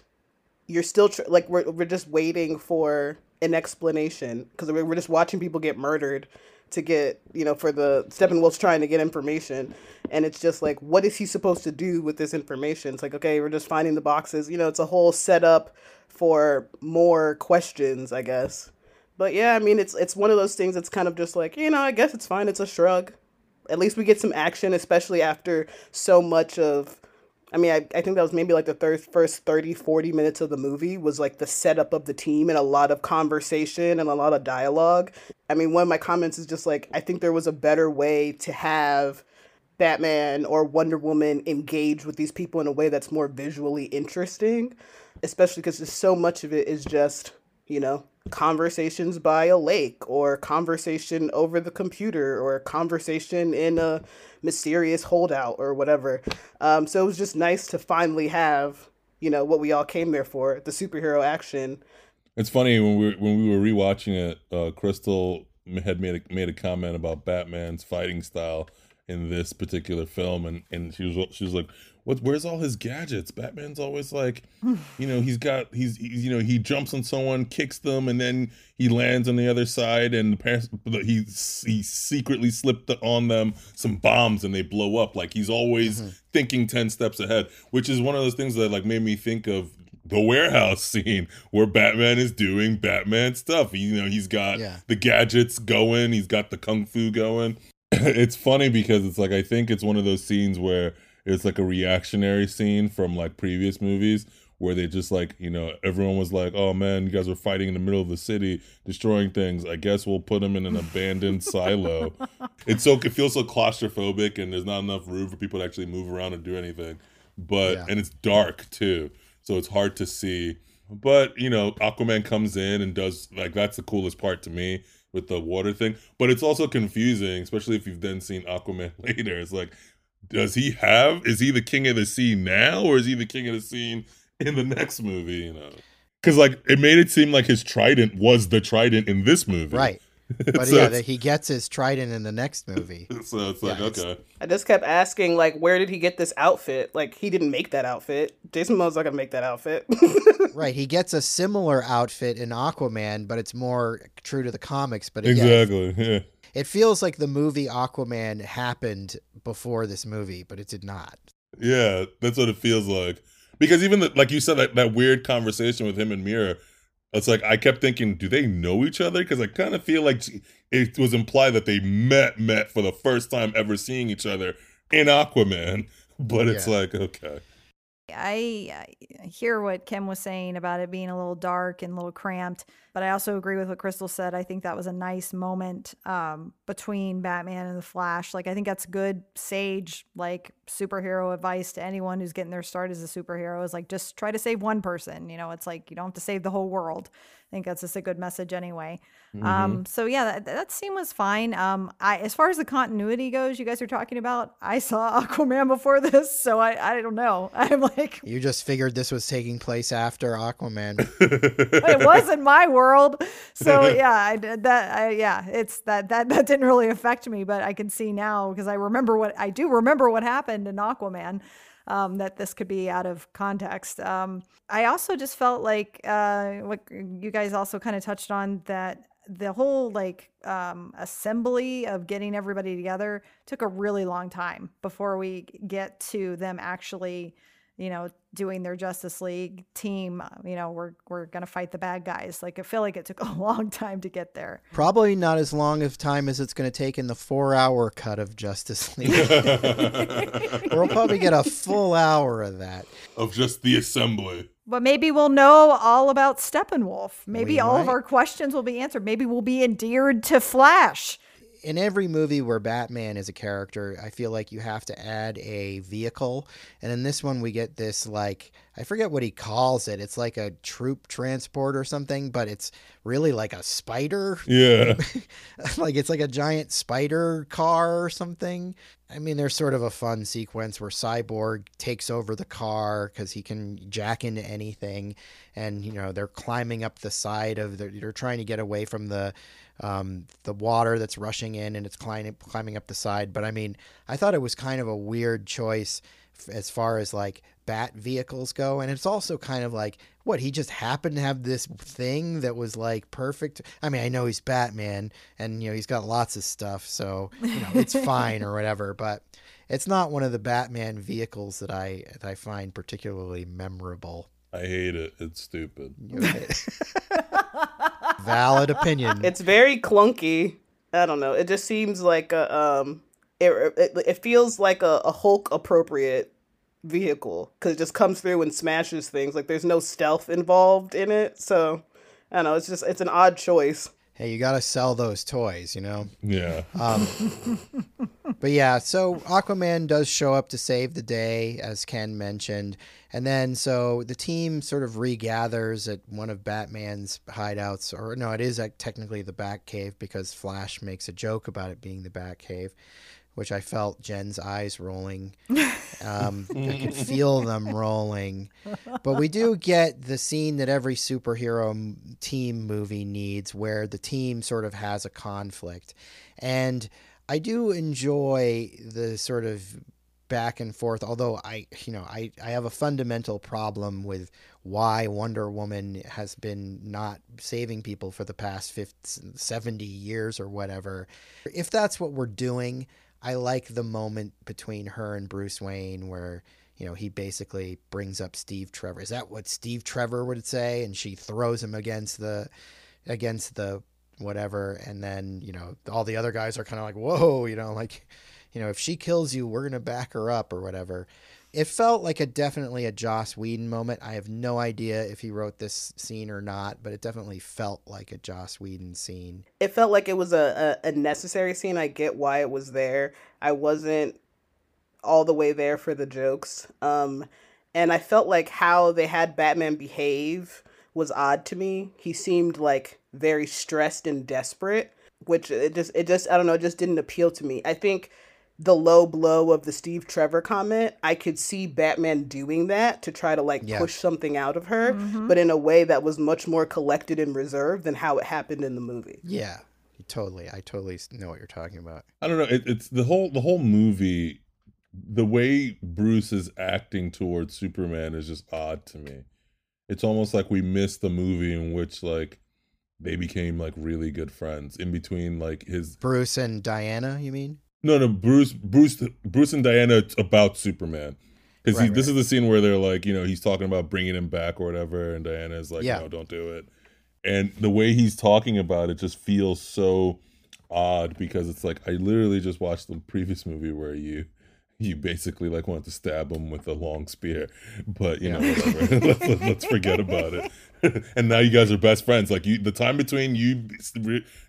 you're still tr- like we're we're just waiting for an explanation because we're, we're just watching people get murdered to get you know for the Steppenwolf's trying to get information, and it's just like what is he supposed to do with this information? It's like okay, we're just finding the boxes. You know, it's a whole setup for more questions, I guess. But yeah, I mean, it's it's one of those things that's kind of just like, you know, I guess it's fine. It's a shrug. At least we get some action, especially after so much of I mean, I, I think that was maybe like the thir- first 30, 40 minutes of the movie was like the setup of the team and a lot of conversation and a lot of dialogue. I mean, one of my comments is just like, I think there was a better way to have Batman or Wonder Woman engage with these people in a way that's more visually interesting especially because so much of it is just you know conversations by a lake or conversation over the computer or conversation in a mysterious holdout or whatever. Um, so it was just nice to finally have you know what we all came there for the superhero action. It's funny when we when we were rewatching it uh, crystal had made a, made a comment about batman's fighting style in this particular film, and and she was she was like, "What? Where's all his gadgets? Batman's always like, you know, he's got he's, he's you know he jumps on someone, kicks them, and then he lands on the other side, and the parents he he secretly slipped on them some bombs, and they blow up. Like he's always mm-hmm. thinking ten steps ahead, which is one of those things that like made me think of the warehouse scene where Batman is doing Batman stuff. You know, he's got yeah. the gadgets going, he's got the kung fu going. it's funny because it's like I think it's one of those scenes where it's like a reactionary scene from like previous movies where they just like you know everyone was like oh man you guys are fighting in the middle of the city destroying things i guess we'll put them in an abandoned silo it's so it feels so claustrophobic and there's not enough room for people to actually move around and do anything but yeah. and it's dark too so it's hard to see but you know aquaman comes in and does like that's the coolest part to me with the water thing. But it's also confusing, especially if you've then seen Aquaman later. It's like, does he have? Is he the king of the sea now, or is he the king of the sea in the next movie? You know, because like it made it seem like his trident was the trident in this movie, right? But so yeah, he gets his trident in the next movie. So it's like, yeah, okay. I just kept asking, like, where did he get this outfit? Like, he didn't make that outfit. Jason Momoa's not gonna make that outfit. right. He gets a similar outfit in Aquaman, but it's more true to the comics. But exactly, yeah. It feels like the movie Aquaman happened before this movie, but it did not. Yeah, that's what it feels like. Because even the, like you said, that, that weird conversation with him and Mira, it's like I kept thinking, do they know each other? Because I kind of feel like it was implied that they met met for the first time ever seeing each other in Aquaman. But it's yeah. like okay. I, hear what Kim was saying about it being a little dark and a little cramped, but I also agree with what Crystal said. I think that was a nice moment um, between Batman and the Flash. Like I think that's good sage like superhero advice to anyone who's getting their start as a superhero is like just try to save one person. You know, it's like you don't have to save the whole world think that's just a good message anyway. Mm-hmm. Um, so yeah, that, that scene was fine. Um, I as far as the continuity goes, you guys are talking about. I saw Aquaman before this, so I I don't know. I'm like you just figured this was taking place after Aquaman. it was in my world, so yeah, I did that. I, yeah, it's that that that didn't really affect me, but I can see now because I remember what I do remember what happened in Aquaman um, that this could be out of context. Um, I also just felt like uh, what you guys also kind of touched on that the whole like um, assembly of getting everybody together took a really long time before we get to them actually you know, doing their Justice League team, uh, you know, we're we're gonna fight the bad guys. Like I feel like it took a long time to get there. Probably not as long of time as it's gonna take in the four hour cut of Justice League. we'll probably get a full hour of that. Of just the assembly. But maybe we'll know all about Steppenwolf. Maybe we all might. of our questions will be answered. Maybe we'll be endeared to Flash in every movie where Batman is a character, I feel like you have to add a vehicle. And in this one, we get this like I forget what he calls it. It's like a troop transport or something, but it's really like a spider. Yeah. like it's like a giant spider car or something. I mean, there's sort of a fun sequence where Cyborg takes over the car because he can jack into anything. And, you know, they're climbing up the side of the, they're trying to get away from the, um, the water that's rushing in and it's climbing, climbing up the side. But I mean, I thought it was kind of a weird choice as far as like bat vehicles go. And it's also kind of like what he just happened to have this thing that was like perfect? I mean i know he's batman and you know he's got lots of stuff so you know it's fine or whatever. But it's not one of the batman vehicles that i that i find particularly memorable. I hate it. It's stupid valid opinion it's very clunky i don't know it just seems like a um it, it, it feels like a, a hulk appropriate vehicle because it just comes through and smashes things. Like there's no stealth involved in it, so I don't know. It's just it's an odd choice. Hey, you got to sell those toys, you know. Yeah. Um, but yeah, so Aquaman does show up to save the day, as Ken mentioned, and then so the team sort of regathers at one of Batman's hideouts, or no, it is technically the Batcave because Flash makes a joke about it being the Batcave which I felt Jen's eyes rolling. Um, I could feel them rolling. But we do get the scene that every superhero team movie needs where the team sort of has a conflict. And I do enjoy the sort of back and forth although i you know i i have a fundamental problem with why wonder woman has been not saving people for the past 50, 70 years or whatever if that's what we're doing i like the moment between her and bruce wayne where you know he basically brings up steve trevor. Is that what steve trevor would say? And she throws him against the against the whatever. And then you know all the other guys are kind of like whoa you know like you know, if she kills you, we're to back her up or whatever. It felt like a definitely a Joss Whedon moment. I have no idea if he wrote this scene or not, but it definitely felt like a Joss Whedon scene. It felt like it was a, a, a necessary scene. I get why it was there. I wasn't all the way there for the jokes. Um, and I felt like how they had Batman behave was odd to me. He seemed like very stressed and desperate, which it just it just I don't know, it just didn't appeal to me. I think the low blow of the Steve Trevor comment, I could see Batman doing that to try to like yeah. push something out of her, mm-hmm. but in a way that was much more collected and reserved than how it happened in the movie. Yeah, totally. I totally know what you're talking about. I don't know. It, it's the whole the whole movie. The way Bruce is acting towards Superman is just odd to me. It's almost like we missed the movie in which like they became like really good friends in between like his Bruce and Diana. You mean? No, no, Bruce, Bruce, Bruce and Diana about Superman. Because right, right. this is the scene where they're like, you know, he's talking about bringing him back or whatever, and Diana's like, yeah. no, don't do it. And the way he's talking about it just feels so odd because it's like I literally just watched the previous movie where you you basically like wanted to stab him with a long spear, but you know whatever. let's, let's forget about it. and now you guys are best friends. Like you, the time between you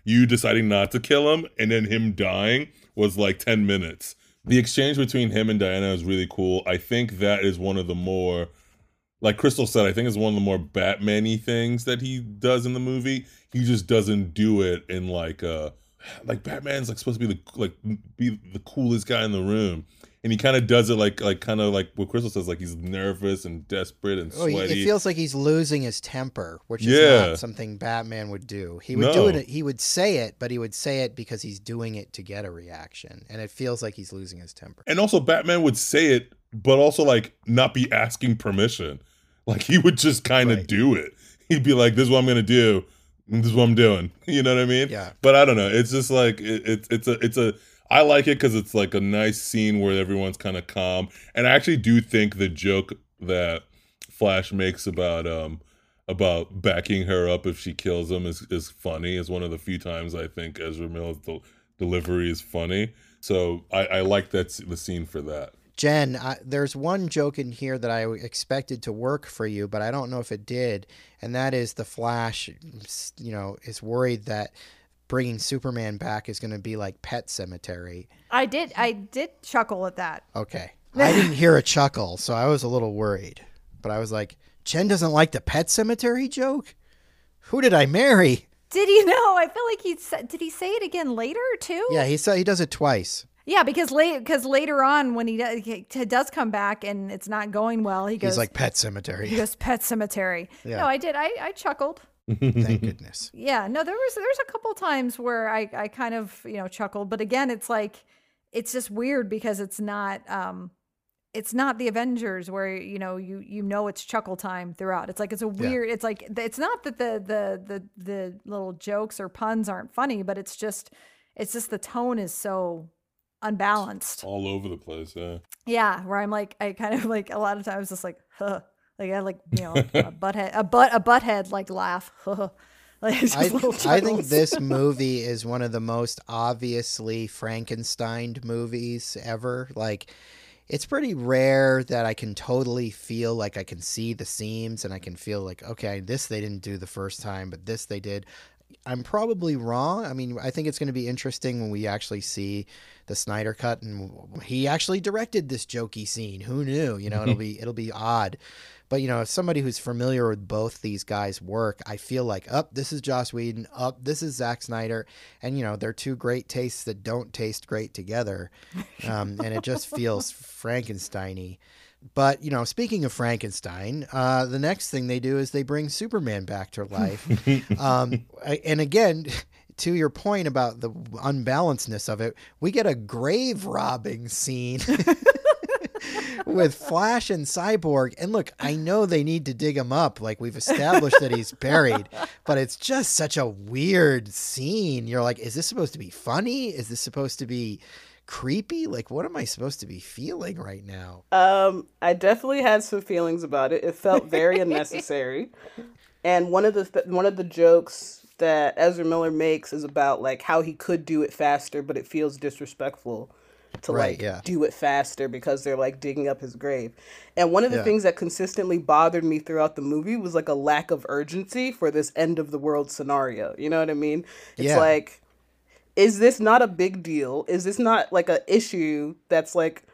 you deciding not to kill him and then him dying was like 10 minutes. The exchange between him and Diana is really cool. I think that is one of the more like Crystal said, I think it's one of the more Batman-y things that he does in the movie. He just doesn't do it in like uh like Batman's like supposed to be the like be the coolest guy in the room and he kind of does it like like kind of like what Crystal says, like he's nervous and desperate and oh, sweaty. Oh, it feels like he's losing his temper, which is yeah. not something Batman would do. He would no. do it. He would say it, but he would say it because he's doing it to get a reaction, and it feels like he's losing his temper. And also, Batman would say it, but also like not be asking permission. Like he would just kind of right. do it. He'd be like, "This is what I'm gonna do. This is what I'm doing." You know what I mean? Yeah. But I don't know. It's just like it, it it's a it's a I like it because it's like a nice scene where everyone's kind of calm, and I actually do think the joke that Flash makes about um about backing her up if she kills him is is funny. Is one of the few times I think Ezra Miller's del- delivery is funny. So I, I like that the scene for that. Jen, I, there's one joke in here that I expected to work for you, but I don't know if it did, and that is the Flash. You know, is worried that bringing Superman back is going to be like Pet Sematary. I did I did chuckle at that. Okay. I didn't hear a chuckle, so I was a little worried. But I was like, Jen doesn't like the Pet Sematary joke? Who did I marry? Did he know? I feel like he said did he say it again later too? Yeah, he said he does it twice. Yeah, because late because later on when he does, he does come back and it's not going well, he goes He's like Pet Sematary. He goes Pet Sematary. Yeah. No, I did. I, I chuckled. Thank goodness. Yeah, no, there was there's a couple times where I I kind of you know chuckled, but again, it's like it's just weird because it's not um it's not the Avengers where you know you you know it's chuckle time throughout. It's like it's a weird. Yeah. It's like it's not that the the the the little jokes or puns aren't funny, but it's just it's just the tone is so unbalanced, all over the place. Yeah. Yeah, where I'm like I kind of like a lot of times just like huh like I like you know a butthead a butt a butthead like laugh. like I, I think this movie is one of the most obviously Frankenstein movies ever. Like it's pretty rare that I can totally feel like I can see the seams and I can feel like okay, this they didn't do the first time, but this they did. I'm probably wrong. I mean, I think it's going to be interesting when we actually see the Snyder cut and he actually directed this jokey scene. Who knew? You know, it'll be it'll be odd. But you know, if somebody who's familiar with both these guys' work, I feel like, up, oh, this is Joss Whedon, up, oh, this is Zack Snyder, and you know, they're two great tastes that don't taste great together, um, and it just feels Frankensteiny. But you know, speaking of Frankenstein, uh, the next thing they do is they bring Superman back to life, um, and again, to your point about the unbalancedness of it, we get a grave robbing scene with Flash and Cyborg. And look, I know they need to dig him up. Like we've established that he's buried, but it's just such a weird scene. You're like, is this supposed to be funny? Is this supposed to be creepy? Like, what am I supposed to be feeling right now? Um, I definitely had some feelings about it. It felt very unnecessary. And one of the th- one of the jokes that Ezra Miller makes is about like how he could do it faster, but it feels disrespectful to Right, like yeah. do it faster because they're like digging up his grave. And one of the Yeah. things that consistently bothered me throughout the movie was like a lack of urgency for this end of the world scenario. You know what I mean? It's Yeah. like is this not a big deal? Is this not like a issue that's like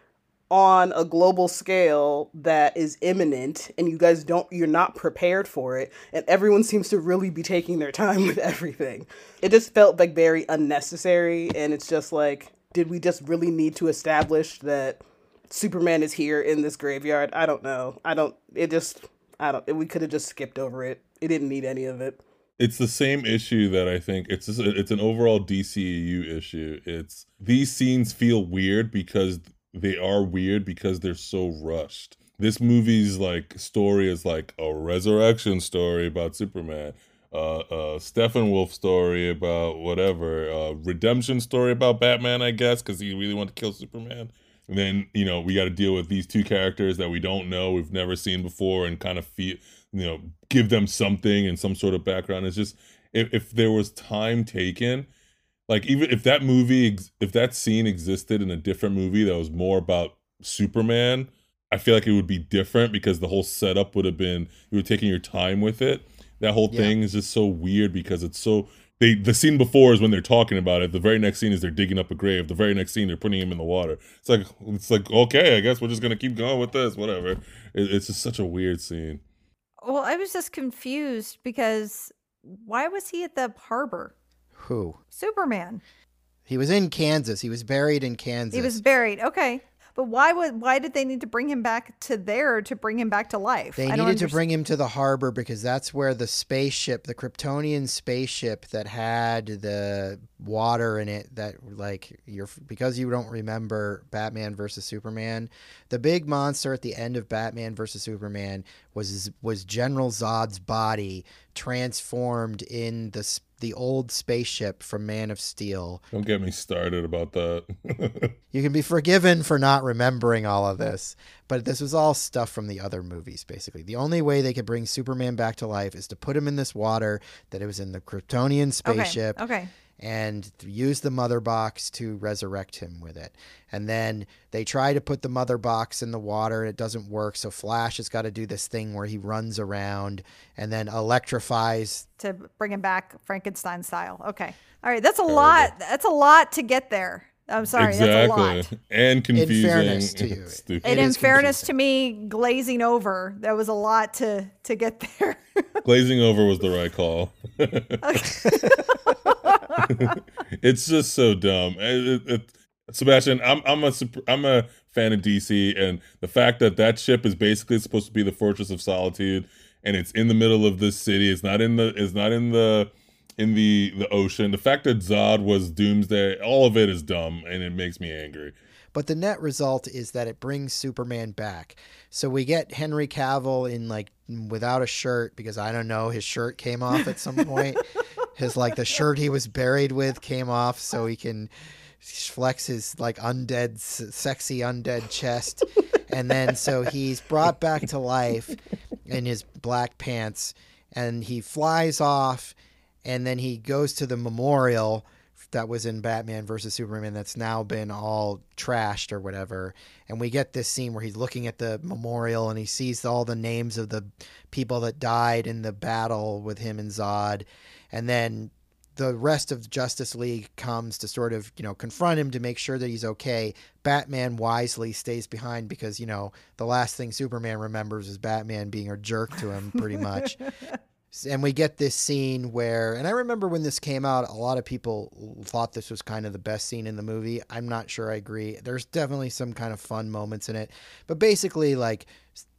on a global scale that is imminent and you guys don't you're not prepared for it and everyone seems to really be taking their time with everything. It just felt like very unnecessary and it's just like did we just really need to establish that Superman is here in this graveyard? I don't know. I don't it just I don't we could have just skipped over it. It didn't need any of it. it's the same issue that I think it's just, it's an overall DCEU issue. It's these scenes feel weird because they are weird because they're so rushed. This movie's like story is like a resurrection story about Superman, uh, uh, Steppenwolf story about whatever, uh, redemption story about Batman, I guess, because he really wanted to kill Superman. And then you know we got to deal with these two characters that we don't know, we've never seen before, and kind of feel you know give them something and some sort of background. It's just if, if there was time taken, like even if that movie, if that scene existed in a different movie that was more about Superman, I feel like it would be different because the whole setup would have been you were taking your time with it. That whole Yeah. thing is just so weird because it's so they the scene before is when they're talking about it. The very next scene is they're digging up a grave. The very next scene they're putting him in the water. It's like it's like okay, I guess we're just gonna keep going with this. Whatever. It, it's just such a weird scene. Well, I was just confused because why was he at the harbor? Who? Superman. He was in Kansas. He was buried in Kansas. He was buried. Okay. But why would why did they need to bring him back to there to bring him back to life? They I needed to bring him to the harbor because that's where the spaceship, the Kryptonian spaceship that had the water in it that like you're because you don't remember Batman versus Superman, the big monster at the end of Batman versus Superman was was General Zod's body transformed in the the old spaceship from Man of Steel. Don't get me started about that. You can be forgiven for not remembering all of this, but this was all stuff from the other movies, basically. The only way they could bring Superman back to life is to put him in this water that it was in the Kryptonian spaceship Okay. Okay. And use the mother box to resurrect him with it. And then they try to put the mother box in the water and it doesn't work. So Flash has got to do this thing where he runs around and then electrifies. To bring him back Frankenstein style. Okay. All right. That's a lot. That's a lot to get there. I'm sorry. That's a lot. And confusing. fairness to you. Stupid. And in fairness to me, glazing over, that was a lot to to get there. Glazing over was the right call. it's just so dumb. It- it- it- Sebastian, I'm I'm a sup- I'm a fan of DC, and the fact that that ship is basically supposed to be the Fortress of Solitude, and it's in the middle of this city. It's not in the it's not in the in the the ocean. The fact that Zod was Doomsday, all of it is dumb, and it makes me angry. But the net result is that it brings Superman back. So we get Henry Cavill in like without a shirt because I don't know, his shirt came off at some point. his like the shirt he was buried with came off so he can flex his like undead s- sexy undead chest. and then so he's brought back to life in his black pants and he flies off and then he goes to the memorial that was in Batman versus Superman that's now been all trashed or whatever. And we get this scene where he's looking at the memorial and he sees all the names of the people that died in the battle with him and Zod. And then the rest of Justice League comes to sort of, you know, confront him to make sure that he's okay. Batman wisely stays behind because, you know, the last thing Superman remembers is Batman being a jerk to him pretty much. And we get this scene where, and I remember when this came out, a lot of people thought this was kind of the best scene in the movie. I'm not sure I agree. There's definitely some kind of fun moments in it. But basically, like,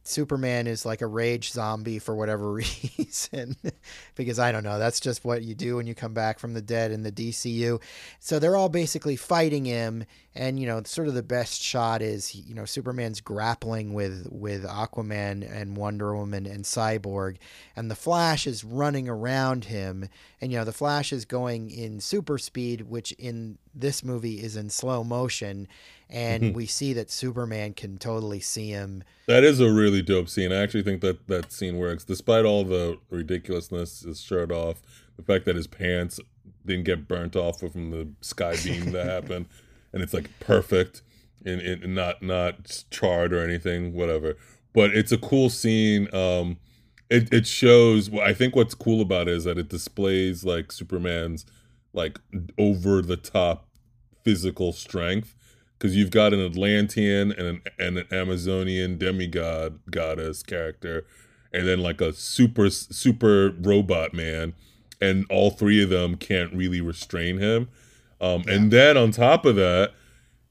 Superman is like a rage zombie for whatever reason. because I don't know, that's just what you do when you come back from the dead in the DCU. So they're all basically fighting him and you know, sort of the best shot is you know, Superman's grappling with with Aquaman and Wonder Woman and Cyborg and the Flash is running around him and you know, the Flash is going in super speed which in this movie is in slow motion and mm-hmm. we see that Superman can totally see him. That is a really dope scene. I actually think that that scene works, despite all the ridiculousness. His shirt off, the fact that his pants didn't get burnt off from the sky beam that happened, and it's like perfect and, and not not charred or anything, whatever. But it's a cool scene. Um, it it shows. I think what's cool about it is that it displays like Superman's like over the top physical strength because you've got an Atlantean and an, and an Amazonian demigod goddess character, and then like a super super robot man, and all three of them can't really restrain him. Um, yeah. And then on top of that,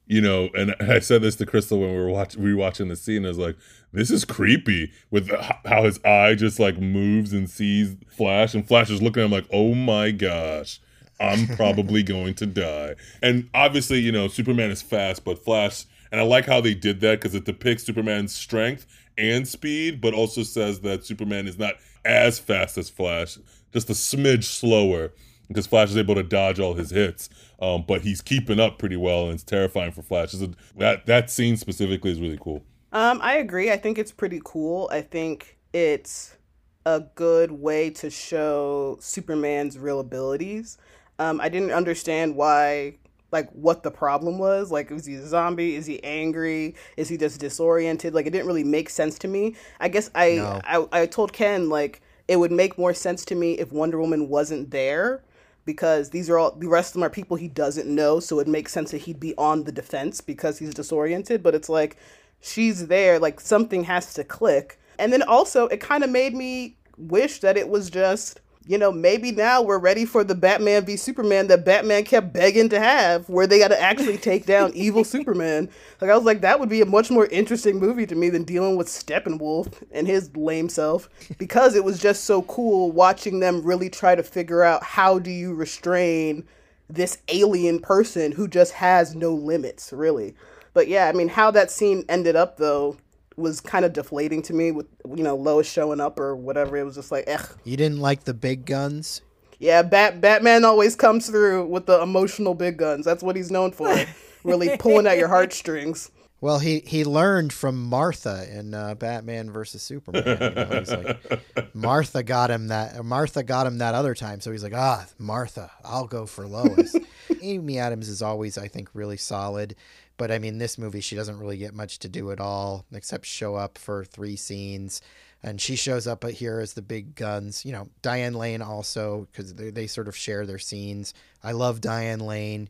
you know, and I said this to Crystal when we were watching rewatching the scene. I was like, "This is creepy." With how his eye just like moves and sees Flash, and Flash is looking at him like, "Oh my gosh." I'm probably going to die. And obviously, you know, Superman is fast, but Flash, and I like how they did that because it depicts Superman's strength and speed, but also says that Superman is not as fast as Flash, just a smidge slower because Flash is able to dodge all his hits. Um, but he's keeping up pretty well, and it's terrifying for Flash. A, that that scene specifically is really cool. Um, I agree. I think it's pretty cool. I think it's a good way to show Superman's real abilities. Um, I didn't understand why, like, what the problem was. Like, is he a zombie? Is he angry? Is he just disoriented? Like, it didn't really make sense to me. I guess I, no. I, I told Ken, like, it would make more sense to me if Wonder Woman wasn't there because these are all the rest of them are people he doesn't know so it makes sense that he'd be on the defense because he's disoriented but it's like she's there like something has to click. And then also it kind of made me wish that it was just you know, maybe now we're ready for the Batman v Superman that Batman kept begging to have, where they got to actually take down evil Superman. Like I was like, that would be a much more interesting movie to me than dealing with Steppenwolf and his lame self, because it was just so cool watching them really try to figure out how do you restrain this alien person who just has no limits, really. But yeah, I mean, how that scene ended up though was kind of deflating to me with you know Lois showing up or whatever. It was just like, eh. You didn't like the big guns? Yeah, Bat Batman always comes through with the emotional big guns. That's what he's known for. really pulling at your heartstrings. Well, he, he learned from Martha in uh, Batman versus Superman. You know, he's like, Martha got him that. Martha got him that other time, so he's like, ah, Martha, I'll go for Lois. Amy Adams is always, I think, really solid. But I mean, this movie, she doesn't really get much to do at all except show up for three scenes. And she shows up here as the big guns. You know, Diane Lane also, because they, they sort of share their scenes. I love Diane Lane.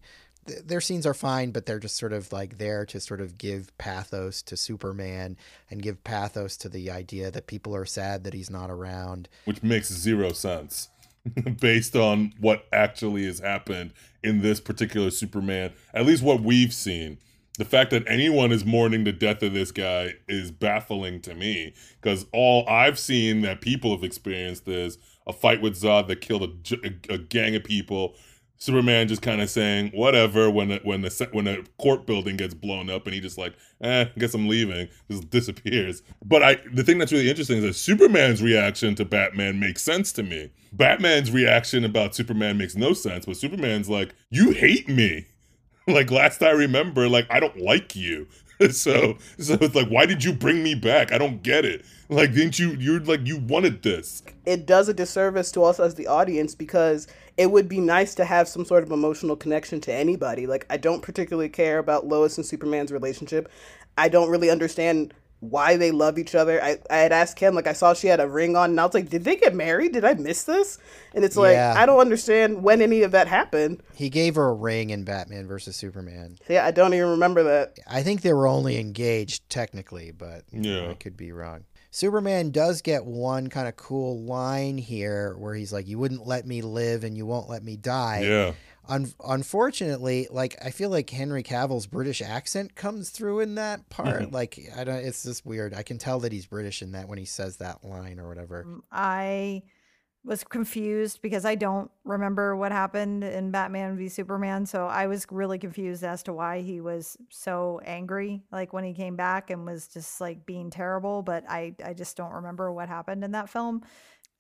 their scenes are fine, but they're just sort of like there to sort of give pathos to Superman and give pathos to the idea that people are sad that he's not around. Which makes zero sense based on what actually has happened in this particular Superman, at least what we've seen the fact that anyone is mourning the death of this guy is baffling to me because all I've seen that people have experienced is a fight with Zod that killed a, a, a gang of people. Superman just kind of saying whatever when the, when the when a court building gets blown up and he just like eh guess I'm leaving just disappears. But I the thing that's really interesting is that Superman's reaction to Batman makes sense to me. Batman's reaction about Superman makes no sense, but Superman's like you hate me like last I remember, like I don't like you. so so it's like, why did you bring me back? I don't get it. Like, didn't you? You're like you wanted this. It does a disservice to us as the audience because it would be nice to have some sort of emotional connection to anybody. Like, I don't particularly care about Lois and Superman's relationship. I don't really understand why they love each other. I, I had asked Ken, like, I saw she had a ring on, and I was like, did they get married? Did I miss this? And it's like, yeah. I don't understand when any of that happened. He gave her a ring in Batman versus Superman. Yeah, I don't even remember that. I think they were only engaged technically, but yeah. I could be wrong. Superman does get one kind of cool line here where he's like, You wouldn't let me live and you won't let me die. Yeah. Un- unfortunately, like I feel like Henry Cavill's British accent comes through in that part. Mhm. Like I don't. It's just weird. I can tell that he's British in that when he says that line or whatever. Um, I was confused because I don't remember what happened in Batman v Superman. So I was really confused as to why he was so angry, like when he came back and was just like being terrible. But I, I just don't remember what happened in that film.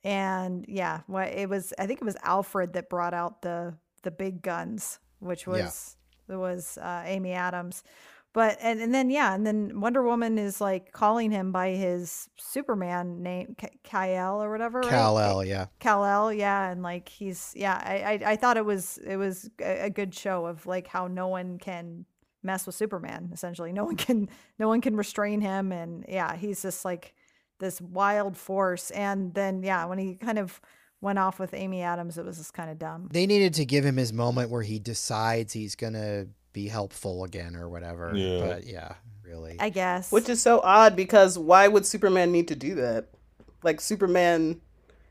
And yeah, what it was, I think it was Alfred that brought out the the big guns, which was it was uh, Amy Adams. But and, and then yeah, and then Wonder Woman is like calling him by his Superman name, K- Kal or whatever. Kal El, yeah. Kal-El, yeah, and like he's yeah, I, I I thought it was it was a good show of like how no one can mess with Superman. Essentially, no one can no one can restrain him, and yeah, he's just like this wild force. And then yeah, when he kind of went off with Amy Adams, it was just kind of dumb. They needed to give him his moment where he decides he's gonna be helpful again or whatever. Yeah. But yeah, really. I guess. Which is so odd because why would Superman need to do that? Like Superman,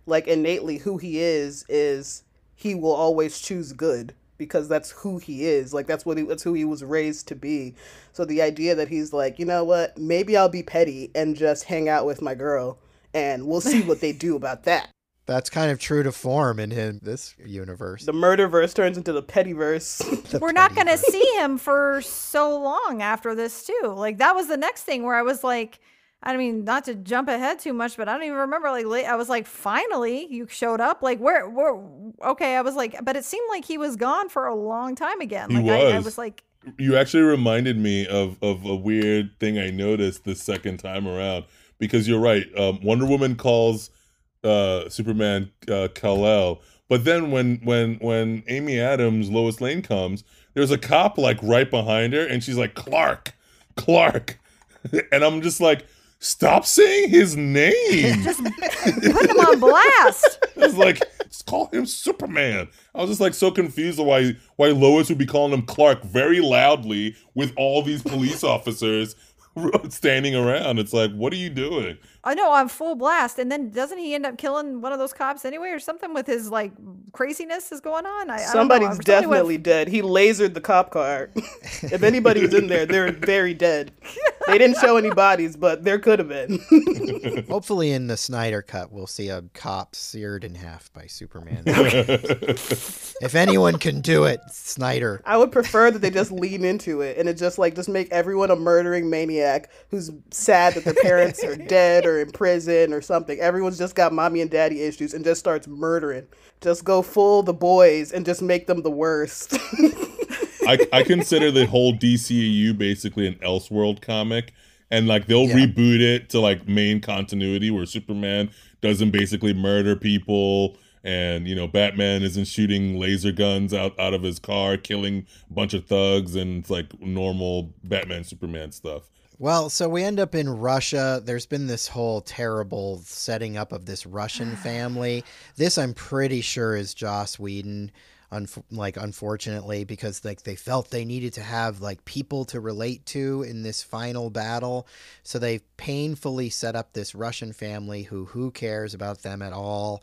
like innately who he is is he will always choose good because that's who he is. Like that's what he, that's who he was raised to be. So the idea that he's like, you know what, maybe I'll be petty and just hang out with my girl, and we'll see what they do about that. That's kind of true to form in him this universe. The murder verse turns into the petty verse. The we're not going to see him for so long after this too. Like that was the next thing where I was like, I mean, not to jump ahead too much, but I don't even remember. Like, late, I was like, finally, you showed up. Like, where, where? Okay, I was like, but it seemed like he was gone for a long time again. He Like, I, I was. was like, You actually reminded me of of a weird thing I noticed the second time around because you're right. Um, Wonder Woman calls uh, Superman uh, Kal El, but then when when when Amy Adams Lois Lane comes, there's a cop like right behind her, and she's like Clark, Clark, and I'm just like, stop saying his name. just put him on blast. It's like just call him Superman. I was just like so confused why why Lois would be calling him Clark very loudly with all these police officers standing around. It's like, what are you doing? I know on full blast, and then doesn't he end up killing one of those cops anyway, or something with his like craziness is going on? I, I don't know. Somebody's Somebody went- definitely dead. He lasered the cop car. if anybody's in there, they're very dead. They didn't show any bodies, but there could have been. Hopefully, in the Snyder cut, we'll see a cop seared in half by Superman. if anyone can do it, Snyder. I would prefer that they just lean into it and it just like just make everyone a murdering maniac who's sad that their parents are dead or in prison or something. Everyone's just got mommy and daddy issues and just starts murdering. Just go full the boys and just make them the worst. I, I consider the whole DCEU basically an Elseworld comic, and like they'll Yeah. reboot it to like main continuity where Superman doesn't basically murder people, and you know Batman isn't shooting laser guns out out of his car, killing a bunch of thugs, and it's like normal Batman Superman stuff. Well, so we end up in Russia. There's been this whole terrible setting up of this Russian family. This, I'm pretty sure, is Joss Whedon. Unf- like, unfortunately, because like they felt they needed to have like people to relate to in this final battle, so they painfully set up this Russian family who who cares about them at all.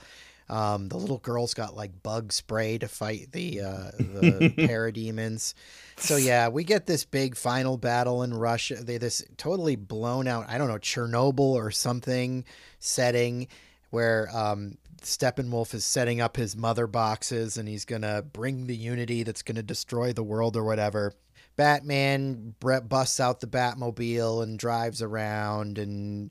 Um, the little girl's got like bug spray to fight the uh, the parademons. So yeah, we get this big final battle in Russia. They this totally blown out, I don't know, Chernobyl or something setting where um Steppenwolf is setting up his mother boxes and he's gonna bring the unity that's gonna destroy the world or whatever. Batman busts out the Batmobile and drives around, and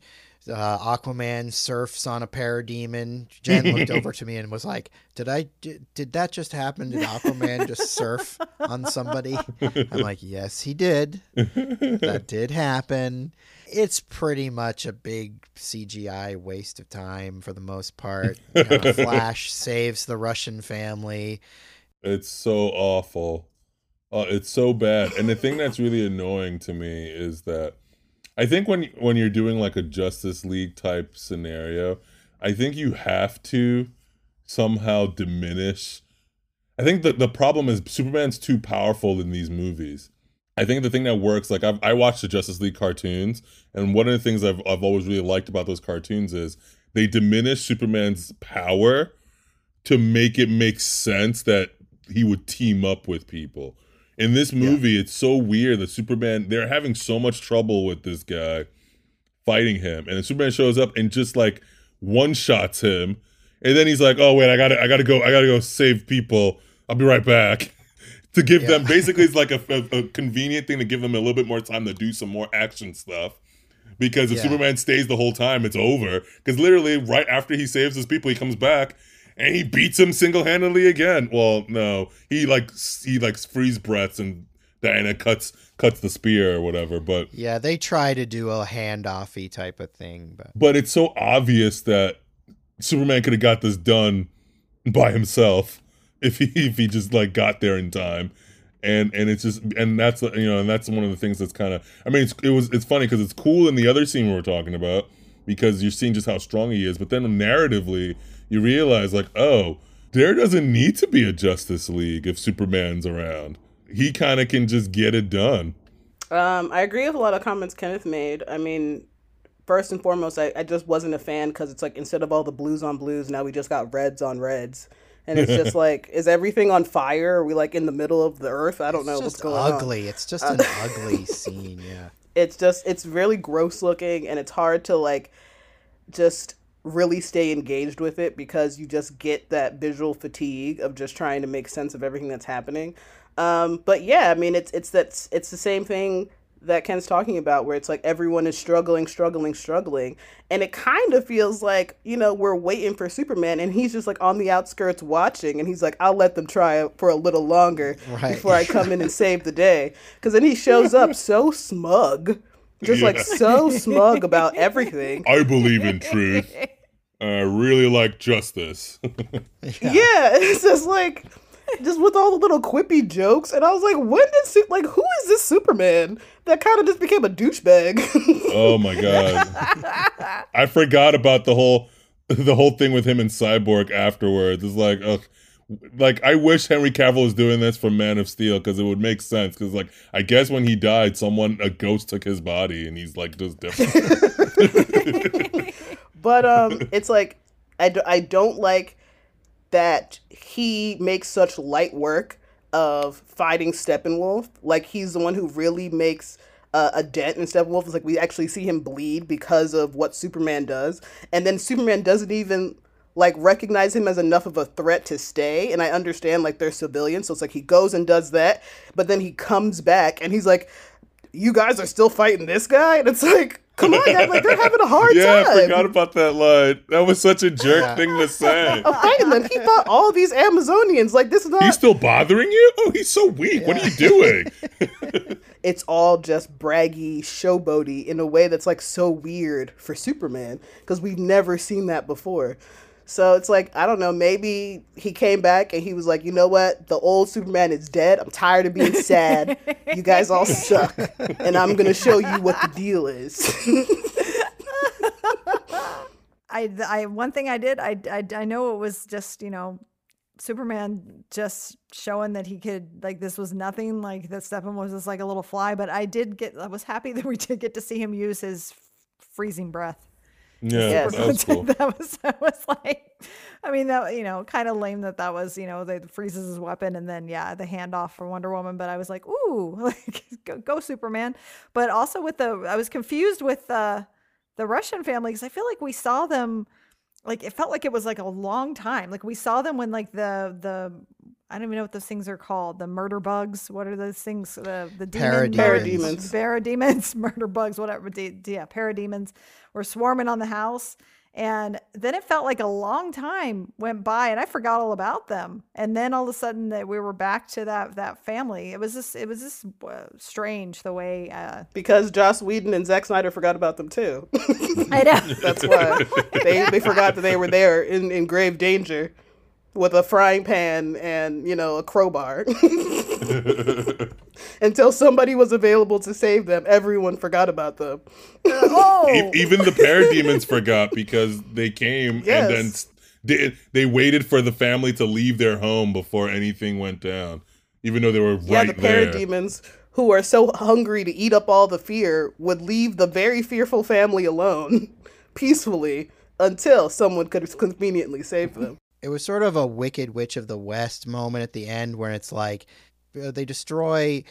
uh, Aquaman surfs on a parademon. Jen looked over to me and was like, "Did I? Did, did that just happen? Did Aquaman just surf on somebody?" I'm like, "Yes, he did. That did happen." It's pretty much a big CGI waste of time for the most part. Uh, Flash saves the Russian family. It's so awful. Uh, it's so bad. And the thing that's really annoying to me is that I think when when you're doing like a Justice League type scenario, I think you have to somehow diminish. I think that the problem is Superman's too powerful in these movies. I think the thing that works, like I've, I watched the Justice League cartoons, and one of the things I've I've always really liked about those cartoons is they diminish Superman's power to make it make sense that he would team up with people. In this movie, yeah. it's so weird that Superman they're having so much trouble with this guy fighting him, and then Superman shows up and just like one shots him, and then he's like, "Oh wait, I gotta, I gotta go, I gotta go save people. I'll be right back." to give yeah. them basically it's like a, a, a, convenient thing to give them a little bit more time to do some more action stuff because if yeah. Superman stays the whole time, it's over. Because literally, right after he saves his people, he comes back and he beats him single handedly again. Well, no, he like he like freeze breaths and Diana cuts cuts the spear or whatever. But yeah, they try to do a handoffy type of thing, but but it's so obvious that Superman could have got this done by himself if he if he just like got there in time and and it's just and that's you know and that's one of the things that's kind of I mean it's, it was it's funny because it's cool in the other scene we were talking about because you're seeing just how strong he is, but then narratively you realize like oh there doesn't need to be a Justice League if Superman's around. He kind of can just get it done. Um, I agree with a lot of comments Kenneth made. I mean, first and foremost, I, I just wasn't a fan because it's like instead of all the blues on blues, now we just got reds on reds and it's just like, is everything on fire? Are we like in the middle of the earth? I don't it's know what's going ugly. on. Ugly. It's just uh, an ugly scene. Yeah. It's just it's really gross looking, and it's hard to like just really stay engaged with it because you just get that visual fatigue of just trying to make sense of everything that's happening. Um, but yeah, I mean, it's it's that it's the same thing that Ken's talking about, where it's like everyone is struggling, struggling, struggling. And it kind of feels like, you know, we're waiting for Superman and he's just like on the outskirts watching and he's like, I'll let them try for a little longer right. before I come in and save the day. Because then he shows up so smug, just yeah. like so smug about everything. I believe in truth. I really like justice. yeah. yeah, it's just like just with all the little quippy jokes, and I was like, when did Su- like who is this Superman that kind of just became a douchebag? oh my god, I forgot about the whole the whole thing with him and Cyborg afterwards. It's like, ugh. Like I wish Henry Cavill was doing this for Man of Steel because it would make sense. Because like I guess when he died, someone a ghost took his body and he's like just different. But um, it's like I, do, I don't like that he makes such light work of fighting Steppenwolf. Like he's the one who really makes uh, a dent in Steppenwolf. It's like we actually see him bleed because of what Superman does, and then Superman doesn't even like recognize him as enough of a threat to stay. And I understand like they're civilians, so it's like he goes and does that, but then he comes back and he's like, "You guys are still fighting this guy," and it's like Come on, guys! Like they're having a hard yeah, time. Yeah, I forgot about that line. That was such a jerk thing to say. Oh, I'm fighting. He fought all these Amazonians. Like this is not. He's still bothering you? Oh, he's so weak. Yeah. What are you doing? it's all just braggy, showboaty in a way that's like so weird for Superman because we've never seen that before. So it's like, I don't know, maybe he came back and he was like, you know what? The old Superman is dead. I'm tired of being sad. you guys all suck. And I'm going to show you what the deal is. I, I, one thing I did, I, I, I know it was just, you know, Superman just showing that he could like this was nothing like that Stephen was just like a little fly, but I did get I was happy that we did get to see him use his freezing breath. Yeah, yes. that was cool. that was that was like, I mean that you know kind of lame that that was you know they freezes his weapon and then yeah the handoff for Wonder Woman. But I was like, ooh, like go, go Superman. But also with the I was confused with uh, the Russian family because I feel like we saw them like it felt like it was like a long time. Like we saw them when like the the I don't even know what those things are called. The murder bugs. What are those things? The the demons, parademons, parademons, murder bugs, whatever. Yeah, parademons were swarming on the house. And then it felt like a long time went by, and I forgot all about them. And then all of a sudden, that we were back to that that family. It was just it was just uh, strange the way uh, because Joss Whedon and Zack Snyder forgot about them too. I know that's why they they forgot that they were there in, in grave danger with a frying pan and you know a crowbar until somebody was available to save them everyone forgot about them uh, oh. even the parademons forgot because they came yes. and then they, they waited for the family to leave their home before anything went down even though they were right yeah, right the parademons who are so hungry to eat up all the fear would leave the very fearful family alone peacefully until someone could conveniently save them it was sort of a Wicked Witch of the West moment at the end where it's like uh, they destroy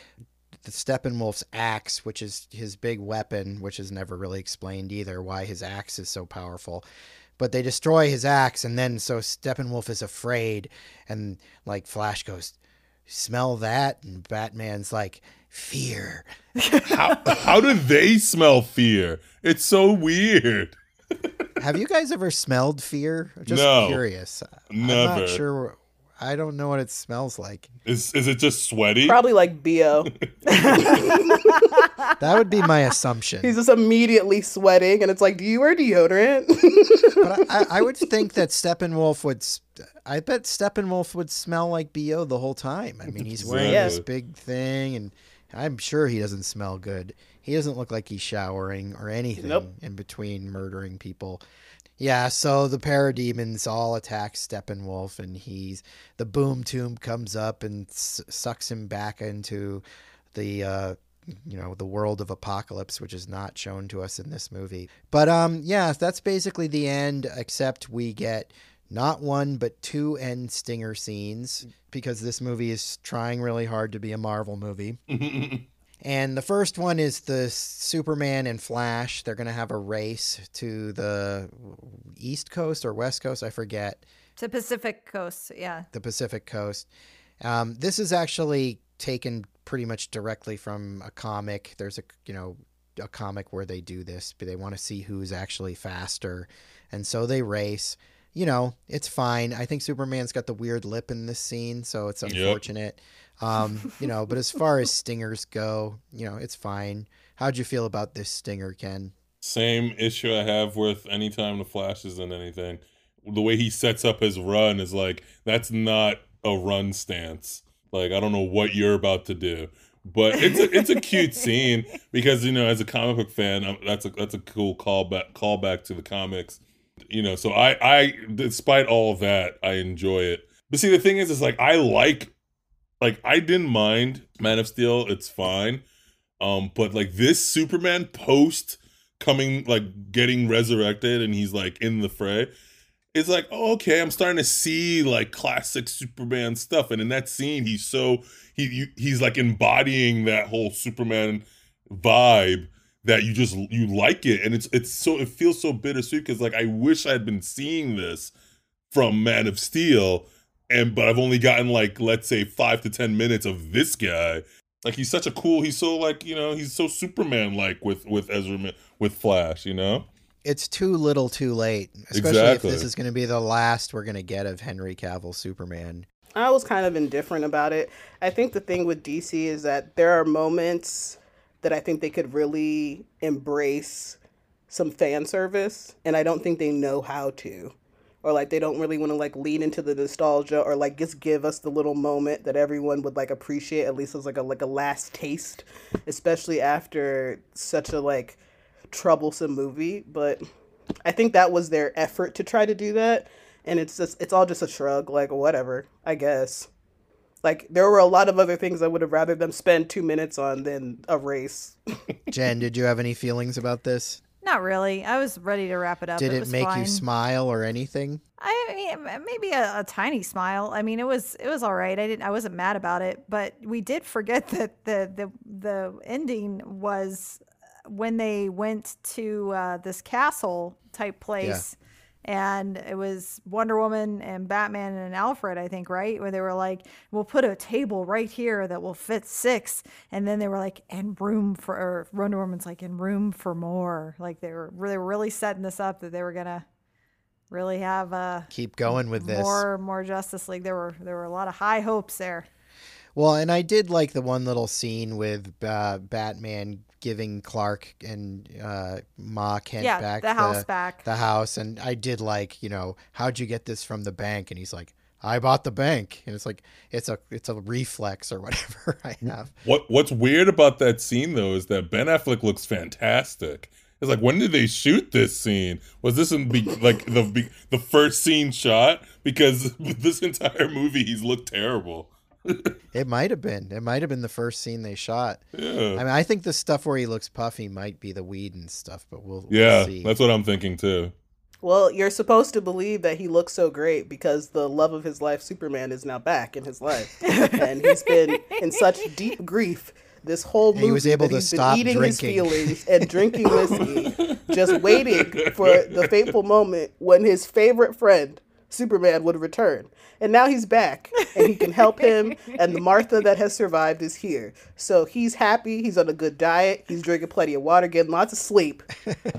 the Steppenwolf's axe, which is his big weapon, which is never really explained either why his axe is so powerful. But they destroy his axe, and then so Steppenwolf is afraid, and like Flash goes, "Smell that?" And Batman's like, "Fear." How how do they smell fear? It's so weird. Have you guys ever smelled fear? Just No. curious. I'm Never. not sure. I don't know what it smells like. Is is it just sweaty? Probably like Bo. That would be my assumption. He's just immediately sweating, and it's like, do you wear deodorant? but I, I would think that Steppenwolf would. s- I bet Steppenwolf would smell like Bo the whole time. I mean, he's wearing this big thing, and I'm sure he doesn't smell good. He doesn't look like he's showering or anything Nope. in between murdering people. Yeah, so the parademons all attack Steppenwolf, and he's the boom tube comes up and s- sucks him back into the uh, you know the world of Apokolips, which is not shown to us in this movie. But um, yeah, that's basically the end. Except we get not one but two end stinger scenes because this movie is trying really hard to be a Marvel movie. And the first one is the Superman and Flash. They're going to have a race to the East Coast or West Coast, I forget, to Pacific Coast. Yeah. the Pacific Coast. Um, this is actually taken pretty much directly from a comic. There's a you know a comic where they do this, but they want to see who's actually faster, and so they race. You know, it's fine. I think Superman's got the weird lip in this scene, so it's Yep. Um, you know, but as far as stingers go, you know, it's fine. How'd you feel about this stinger, Ken? Same issue I have with anytime the Flash is in anything. The way he sets up his run is like that's not a run stance. Like I don't know what you're about to do, but it's a, it's a cute scene because you know as a comic book fan, that's a that's a cool callback callback to the comics. You know, so I I despite all of that, I enjoy it. But see, the thing is, is like I like like I didn't mind Man of Steel. It's fine. Um, but like this Superman post coming like getting resurrected and he's like in the fray it's like oh, okay i'm starting to see like classic superman stuff and in that scene he's so he he's like embodying that whole superman vibe that you just you like it and it's it's so it feels so bittersweet because like i wish i'd been seeing this from man of steel and but i've only gotten like let's say five to ten minutes of this guy like he's such a cool he's so like you know he's so superman like with with ezra with flash you know It's too little, too late. Especially Exactly. if this is going to be the last we're going to get of Henry Cavill Superman. I was kind of indifferent about it. I think the thing with DC is that there are moments that I think they could really embrace some fan service, and I don't think they know how to. Or like they don't really want to like lean into the nostalgia or like just give us the little moment that everyone would like appreciate at least as like a like a last taste, especially after such a like troublesome movie. But I think that was their effort to try to do that and it's just it's all just a shrug like whatever i guess like there were a lot of other things i would have rather them spend two minutes on than a race Jen, did you have any feelings about this? Not really. I was ready to wrap it up. Did it, was make fine. you smile or anything? I mean, maybe a, a tiny smile. I mean, it was it was all right. I didn't. I wasn't mad about it, but we did forget that the the the ending was when they went to uh, this castle type place. And it was Wonder Woman and Batman and Alfred, I think, right? Where they were like, "We'll put a table right here that will fit six. and then they were like, "And room for." Or Wonder Woman's like, "And room for more." Like they were they were really setting this up that they were gonna really have a Keep going with this. more more Justice League. There were there were a lot of high hopes there. Well, and I did like the one little scene with uh, Batman giving Clark and uh, Ma Kent yeah, back the house back. the house, and I did like, you know, how'd you get this from the bank? And he's like, I bought the bank, and it's like it's a it's a reflex or whatever I have. What What's weird about that scene though is that Ben Affleck looks fantastic. It's like when did they shoot this scene? Was this in be- like the be- the first scene shot? Because this entire movie he's looked terrible. It might have been. It might have been the first scene they shot. Yeah, I mean, I think the stuff where he looks puffy might be the weed and stuff, but we'll, we'll yeah, see. that's what I'm thinking too. Well, you're supposed to believe that he looks so great because the love of his life, Superman, is now back in his life, and he's been in such deep grief this whole movie. he was able that to he's stop been eating his feelings and drinking whiskey, just waiting for the fateful moment when his favorite friend, Superman, would return. And now he's back, and he can help him. And the Martha that has survived is here, so he's happy. He's on a good diet. He's drinking plenty of water, getting lots of sleep.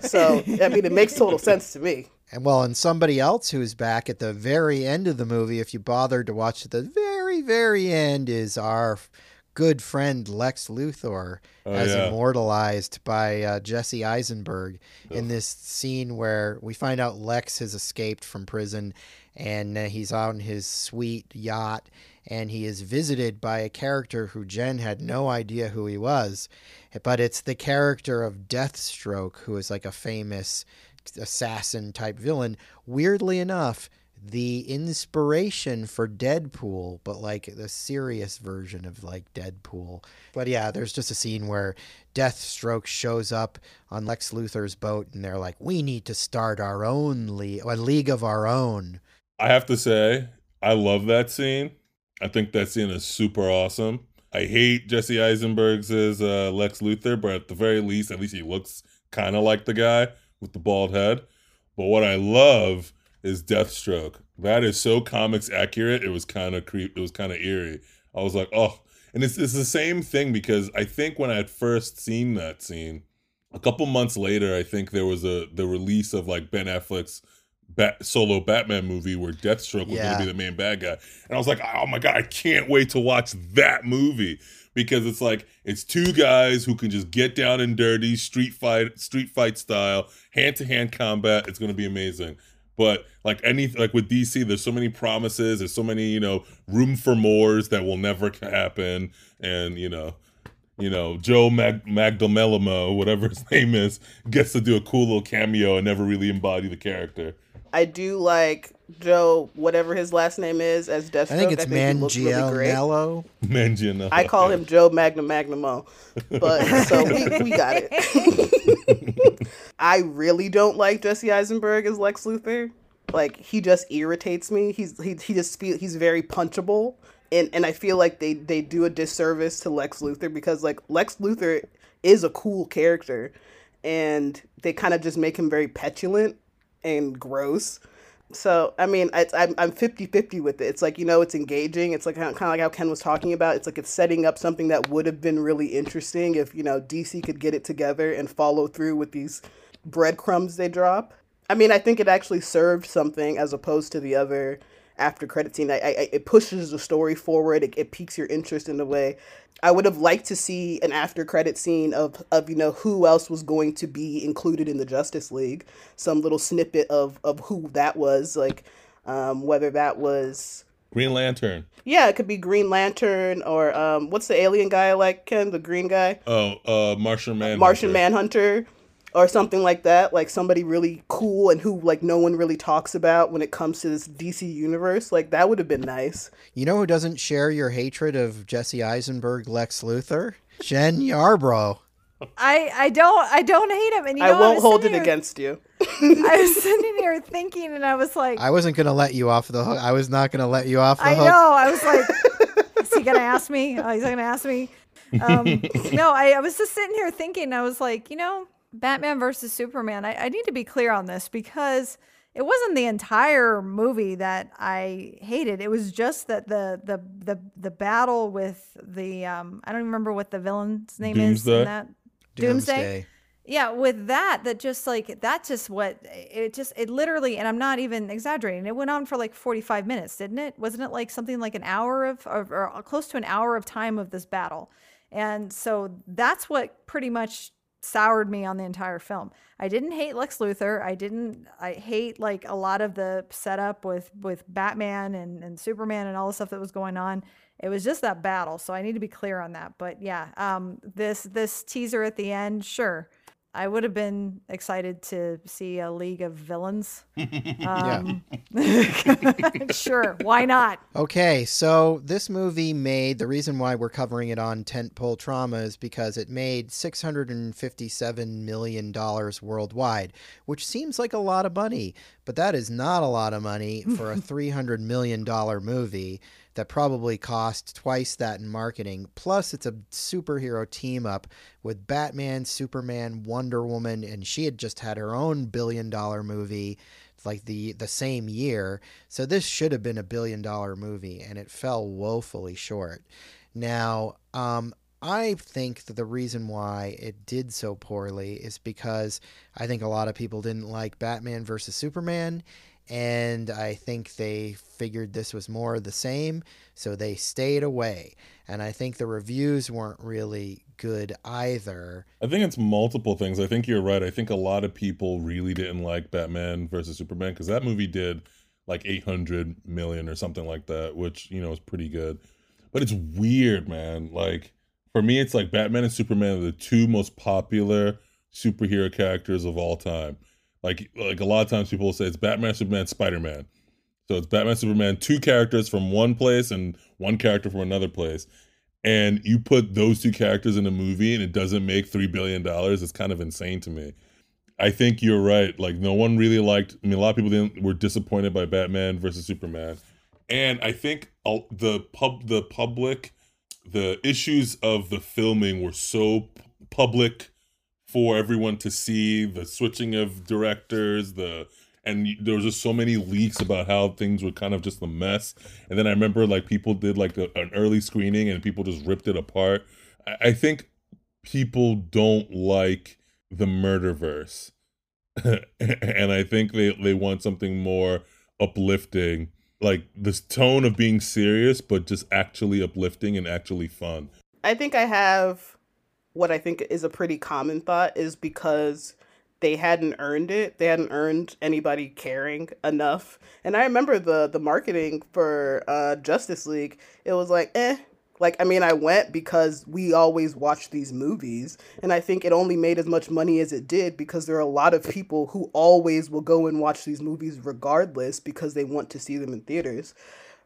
So I mean, it makes total sense to me. And well, and somebody else who's back at the very end of the movie, if you bothered to watch at the very, very end, is our good friend Lex Luthor, Oh, as yeah. immortalized by uh, Jesse Eisenberg in this scene where we find out Lex has escaped from prison and uh, he's on his sweet yacht and he is visited by a character who Jen had no idea who he was. But it's the character of Deathstroke, who is like a famous assassin type villain. Weirdly enough, the inspiration for Deadpool, but like the serious version of like Deadpool. But yeah, there's just a scene where Deathstroke shows up on Lex Luthor's boat and they're like, we need to start our own league, a league of our own. I have to say, I love that scene. I think that scene is super awesome. I hate Jesse Eisenberg's as uh, Lex Luthor, but at the very least, at least he looks kind of like the guy with the bald head. But what I love is Deathstroke. That is so comics accurate. It was kind of creep. It was kind of eerie. I was like, oh, and it's it's the same thing because I think when I had first seen that scene, a couple months later, I think there was a the release of like Ben Affleck's Bat, solo Batman movie where Deathstroke was Yeah. going to be the main bad guy, and I was like, oh my god, I can't wait to watch that movie because it's like it's two guys who can just get down and dirty, street fight, street fight style, hand to hand combat. It's going to be amazing. But like any like with DC, there's so many promises. There's so many you know room for mores that will never happen, and you know you know, Joe Mag- Magdamelamo, whatever his name is, gets to do a cool little cameo and never really embody the character. I do like Joe, whatever his last name is, as Deathstroke. I think it's he looks really. Mangiello. I call him Joe Magna Magnamo, but so we, we got it. I really don't like Jesse Eisenberg as Lex Luthor. Like he just irritates me. He's he he just feel he's very punchable, and and I feel like they they do a disservice to Lex Luthor because like Lex Luthor is a cool character, and they kind of just make him very petulant and gross. So, I mean, it's, I'm, I'm 50-50 with it. It's like, you know, it's engaging. It's like kind of like how Ken was talking about. It's like it's setting up something that would have been really interesting if, you know, DC could get it together and follow through with these breadcrumbs they drop. I mean, I think it actually served something as opposed to the other after credit scene. I, I, it pushes the story forward. It, it piques your interest in a way. I would have liked to see an after credit scene of, of you know who else was going to be included in the Justice League. Some little snippet of of who that was, like um, whether that was Green Lantern. yeah, it could be Green Lantern or um, what's the alien guy like Ken, the green guy, Oh, uh, Martian Man. Martian Manhunter, or something like that. Like somebody really cool and who like no one really talks about when it comes to this DC universe. Like that would have been nice. You know who doesn't share your hatred of Jesse Eisenberg, Lex Luthor? Jen Yarbrough. I I don't I don't hate him, and you know, I won't was hold it here- against you. I was sitting here thinking, and I was like, I wasn't gonna let you off the hook. I was not gonna let you off the I hook. I know. I was like, is he gonna ask me? Oh, he's gonna ask me. Um, no, I, I was just sitting here thinking. I was like, you know, Batman versus Superman. I, I need to be clear on this because it wasn't the entire movie that I hated. It was just that the the the the battle with the um I don't even remember what the villain's name is Doomsday? in that Doomsday. Yeah, with that, that just like that's just what it just it literally, and I'm not even exaggerating. It went on for like 45 minutes, didn't it? Wasn't it like something like an hour of, or, or close to an hour of time of this battle? And so that's what pretty much soured me on the entire film. I didn't hate Lex Luthor. I didn't. I hate like a lot of the setup with with Batman and and Superman and all the stuff that was going on. It was just that battle. So I need to be clear on that. But yeah, um, this this teaser at the end, sure. I would have been excited to see a League of Villains. Um, sure, why not? Okay, so this movie made the reason why we're covering it on Tentpole Trauma is because it made $657 million worldwide, which seems like a lot of money, but that is not a lot of money for a $300 million movie that probably cost twice that in marketing. Plus, it's a superhero team up with Batman, Superman, Wonder Woman, and she had just had her own billion dollar movie like the the same year. So this should have been a billion dollar movie, and it fell woefully short. Now, um, I think that the reason why it did so poorly is because I think a lot of people didn't like Batman versus Superman, and I think they figured this was more of the same, so they stayed away. And I think the reviews weren't really good either. I think it's multiple things. I think you're right. I think a lot of people really didn't like Batman versus Superman because that movie did like 800 million or something like that, which, you know, is pretty good. But it's weird, man. Like, for me, it's like Batman and Superman are the two most popular superhero characters of all time. Like, like a lot of times people will say it's Batman, Superman, Spider Man. So it's Batman, Superman, two characters from one place and one character from another place and you put those two characters in a movie and it doesn't make three billion dollars, it's kind of insane to me. I think you're right. Like no one really liked. I mean, a lot of people didn't were disappointed by Batman versus Superman, and I think the pub the public the issues of the filming were so public for everyone to see the switching of directors the and there was just so many leaks about how things were kind of just a mess. And then I remember like people did like an early screening and people just ripped it apart. I, I think people don't like the murderverse, and I think they they want something more uplifting, like this tone of being serious, but just actually uplifting and actually fun. I think I have what I think is a pretty common thought is because they hadn't earned it. They hadn't earned anybody caring enough. And I remember the the marketing for uh, Justice League. It was like, eh. Like I mean, I went because we always watch these movies, and I think it only made as much money as it did because there are a lot of people who always will go and watch these movies regardless because they want to see them in theaters.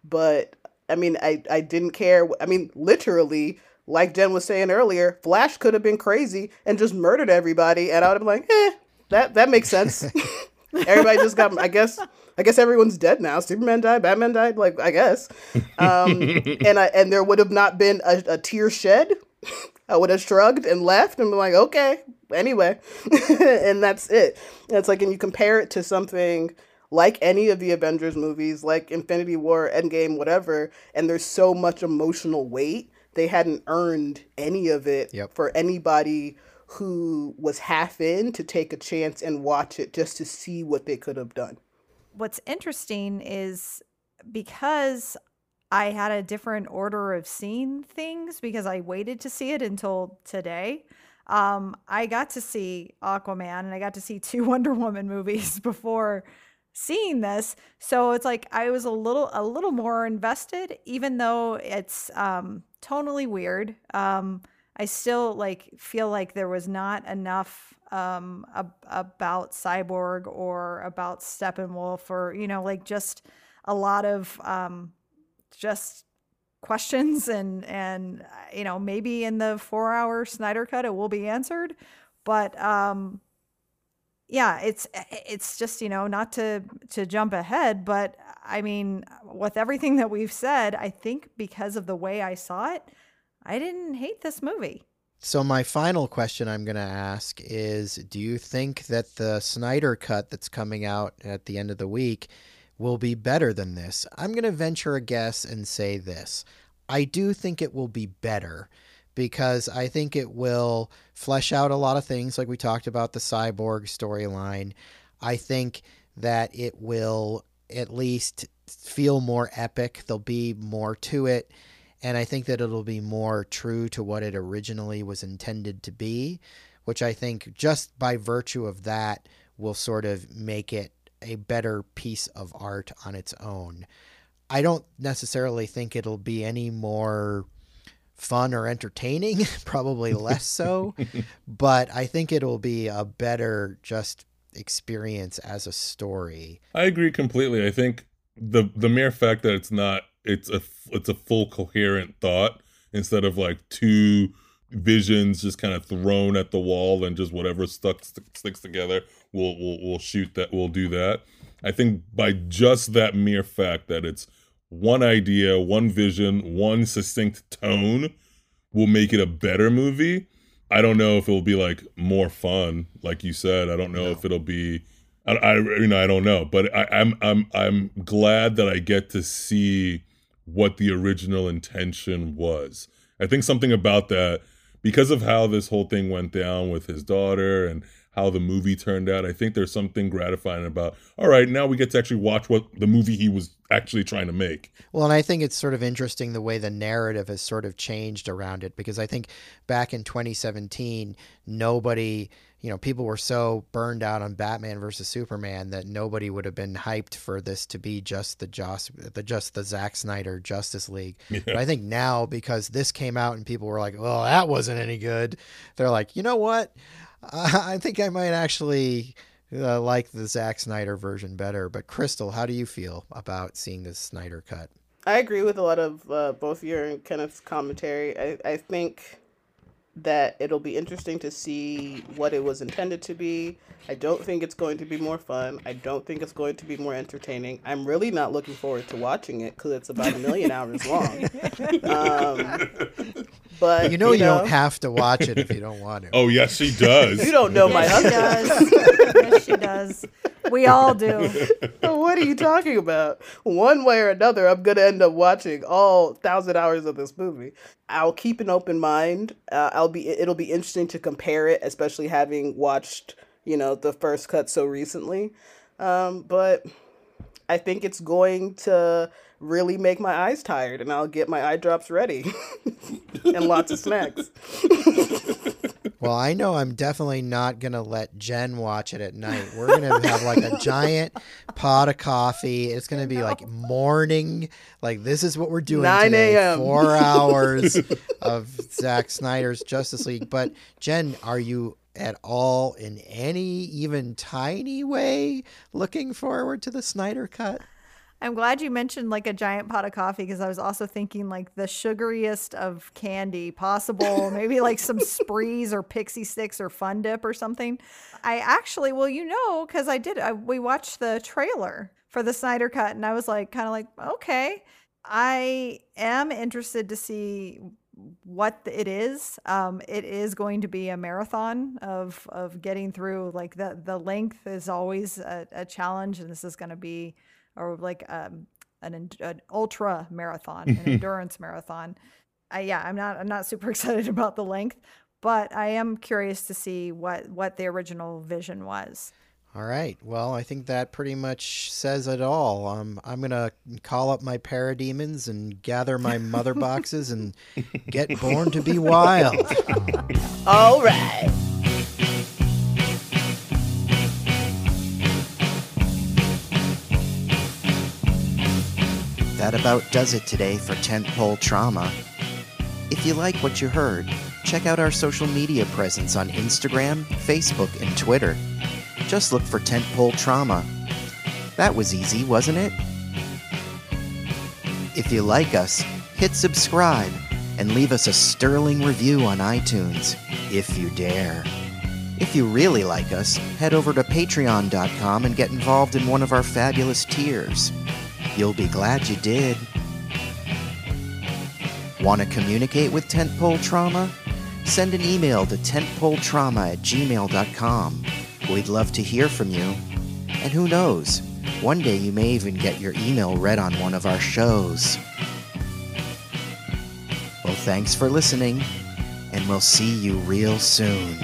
But I mean, I I didn't care. I mean, literally, like Jen was saying earlier, Flash could have been crazy and just murdered everybody, and I would have been like, eh, that that makes sense. Everybody just got. I guess. I guess everyone's dead now. Superman died. Batman died. Like I guess. Um, and I and there would have not been a, a tear shed. I would have shrugged and left and been like, okay, anyway, and that's it. And it's like, and you compare it to something like any of the Avengers movies, like Infinity War, Endgame, whatever, and there's so much emotional weight. They hadn't earned any of it yep. for anybody who was half in to take a chance and watch it just to see what they could have done. What's interesting is because I had a different order of seeing things because I waited to see it until today. Um, I got to see Aquaman and I got to see two Wonder Woman movies before seeing this. So it's like I was a little a little more invested, even though it's um, tonally weird. Um, I still like feel like there was not enough um, ab- about Cyborg or about Steppenwolf or you know like just a lot of um, just questions and and you know maybe in the four hour Snyder cut it will be answered, but um, yeah, it's eh, eh, it's just you know not to to jump ahead, but I mean with everything that we've said, I think because of the way I saw it I didn't hate this movie. So, my final question I'm going to ask is Do you think that the Snyder cut that's coming out at the end of the week will be better than this? I'm going to venture a guess and say this I do think it will be better because I think it will flesh out a lot of things, like we talked about the cyborg storyline. I think that it will at least feel more epic, there'll be more to it and I think that it'll be more true to what it originally was intended to be, which I think just by virtue of that will sort of make it a better piece of art on its own. I don't necessarily think it'll be any more fun or entertaining, probably less so. but I think it'll be a better just experience as a story. I agree completely. I think the the mere fact that it's not it's a it's a full coherent thought instead of like two visions just kind of thrown at the wall and just whatever stuck sticks together we'll we'll we'll shoot that we'll do that i think by just that mere fact that it's one idea one vision one succinct tone will make it a better movie i don't know if it'll be like more fun like you said i don't know no. if it'll be I, I you know I don't know, but I, I'm I'm I'm glad that I get to see what the original intention was. I think something about that because of how this whole thing went down with his daughter and how the movie turned out. I think there's something gratifying about, all right, now we get to actually watch what the movie he was actually trying to make. Well, and I think it's sort of interesting the way the narrative has sort of changed around it because I think back in 2017, nobody you know, people were so burned out on Batman versus Superman that nobody would have been hyped for this to be just the just the just the Zack Snyder Justice League. Yeah. But I think now because this came out and people were like, "Well, that wasn't any good," they're like, "You know what? I think I might actually." Uh, like the Zack Snyder version better, but Crystal, how do you feel about seeing the Snyder cut? I agree with a lot of uh, both your and Kenneth's commentary. I, I think that it'll be interesting to see what it was intended to be. I don't think it's going to be more fun. I don't think it's going to be more entertaining. I'm really not looking forward to watching it because it's about a million hours long. Um, but you know, you, know, you don't have to watch it if you don't want to. Oh yes, she does. you don't know yes, my husband. Does. yes, she does. We all do. what are you talking about? One way or another, I'm gonna end up watching all thousand hours of this movie. I'll keep an open mind. Uh, I'll be. It'll be interesting to compare it, especially having watched you know the first cut so recently. Um, but I think it's going to really make my eyes tired, and I'll get my eye drops ready and lots of snacks. Well, I know I'm definitely not going to let Jen watch it at night. We're going to have like a giant pot of coffee. It's going to be like morning. Like, this is what we're doing 9 a.m. Four hours of Zack Snyder's Justice League. But, Jen, are you at all in any even tiny way looking forward to the Snyder cut? I'm glad you mentioned like a giant pot of coffee because I was also thinking like the sugariest of candy possible, maybe like some sprees or Pixy Stix or fun dip or something. I actually, well, you know, because I did, I, we watched the trailer for the Snyder Cut and I was like, kind of like, okay, I am interested to see what it is. Um, it is going to be a marathon of of getting through. Like the the length is always a, a challenge, and this is going to be or like um, an, an ultra marathon, an endurance marathon. I, yeah, I'm not I'm not super excited about the length, but I am curious to see what what the original vision was. All right. Well, I think that pretty much says it all. Um, I'm gonna call up my parademons and gather my mother boxes and get born to be wild. all right. That about does it today for Tentpole Trauma. If you like what you heard, check out our social media presence on Instagram, Facebook, and Twitter. Just look for Tentpole Trauma. That was easy, wasn't it? If you like us, hit subscribe and leave us a sterling review on iTunes, if you dare. If you really like us, head over to patreon.com and get involved in one of our fabulous tiers. You'll be glad you did. Want to communicate with Tentpole Trauma? Send an email to tentpoletrauma at gmail.com. We'd love to hear from you. And who knows, one day you may even get your email read on one of our shows. Well, thanks for listening, and we'll see you real soon.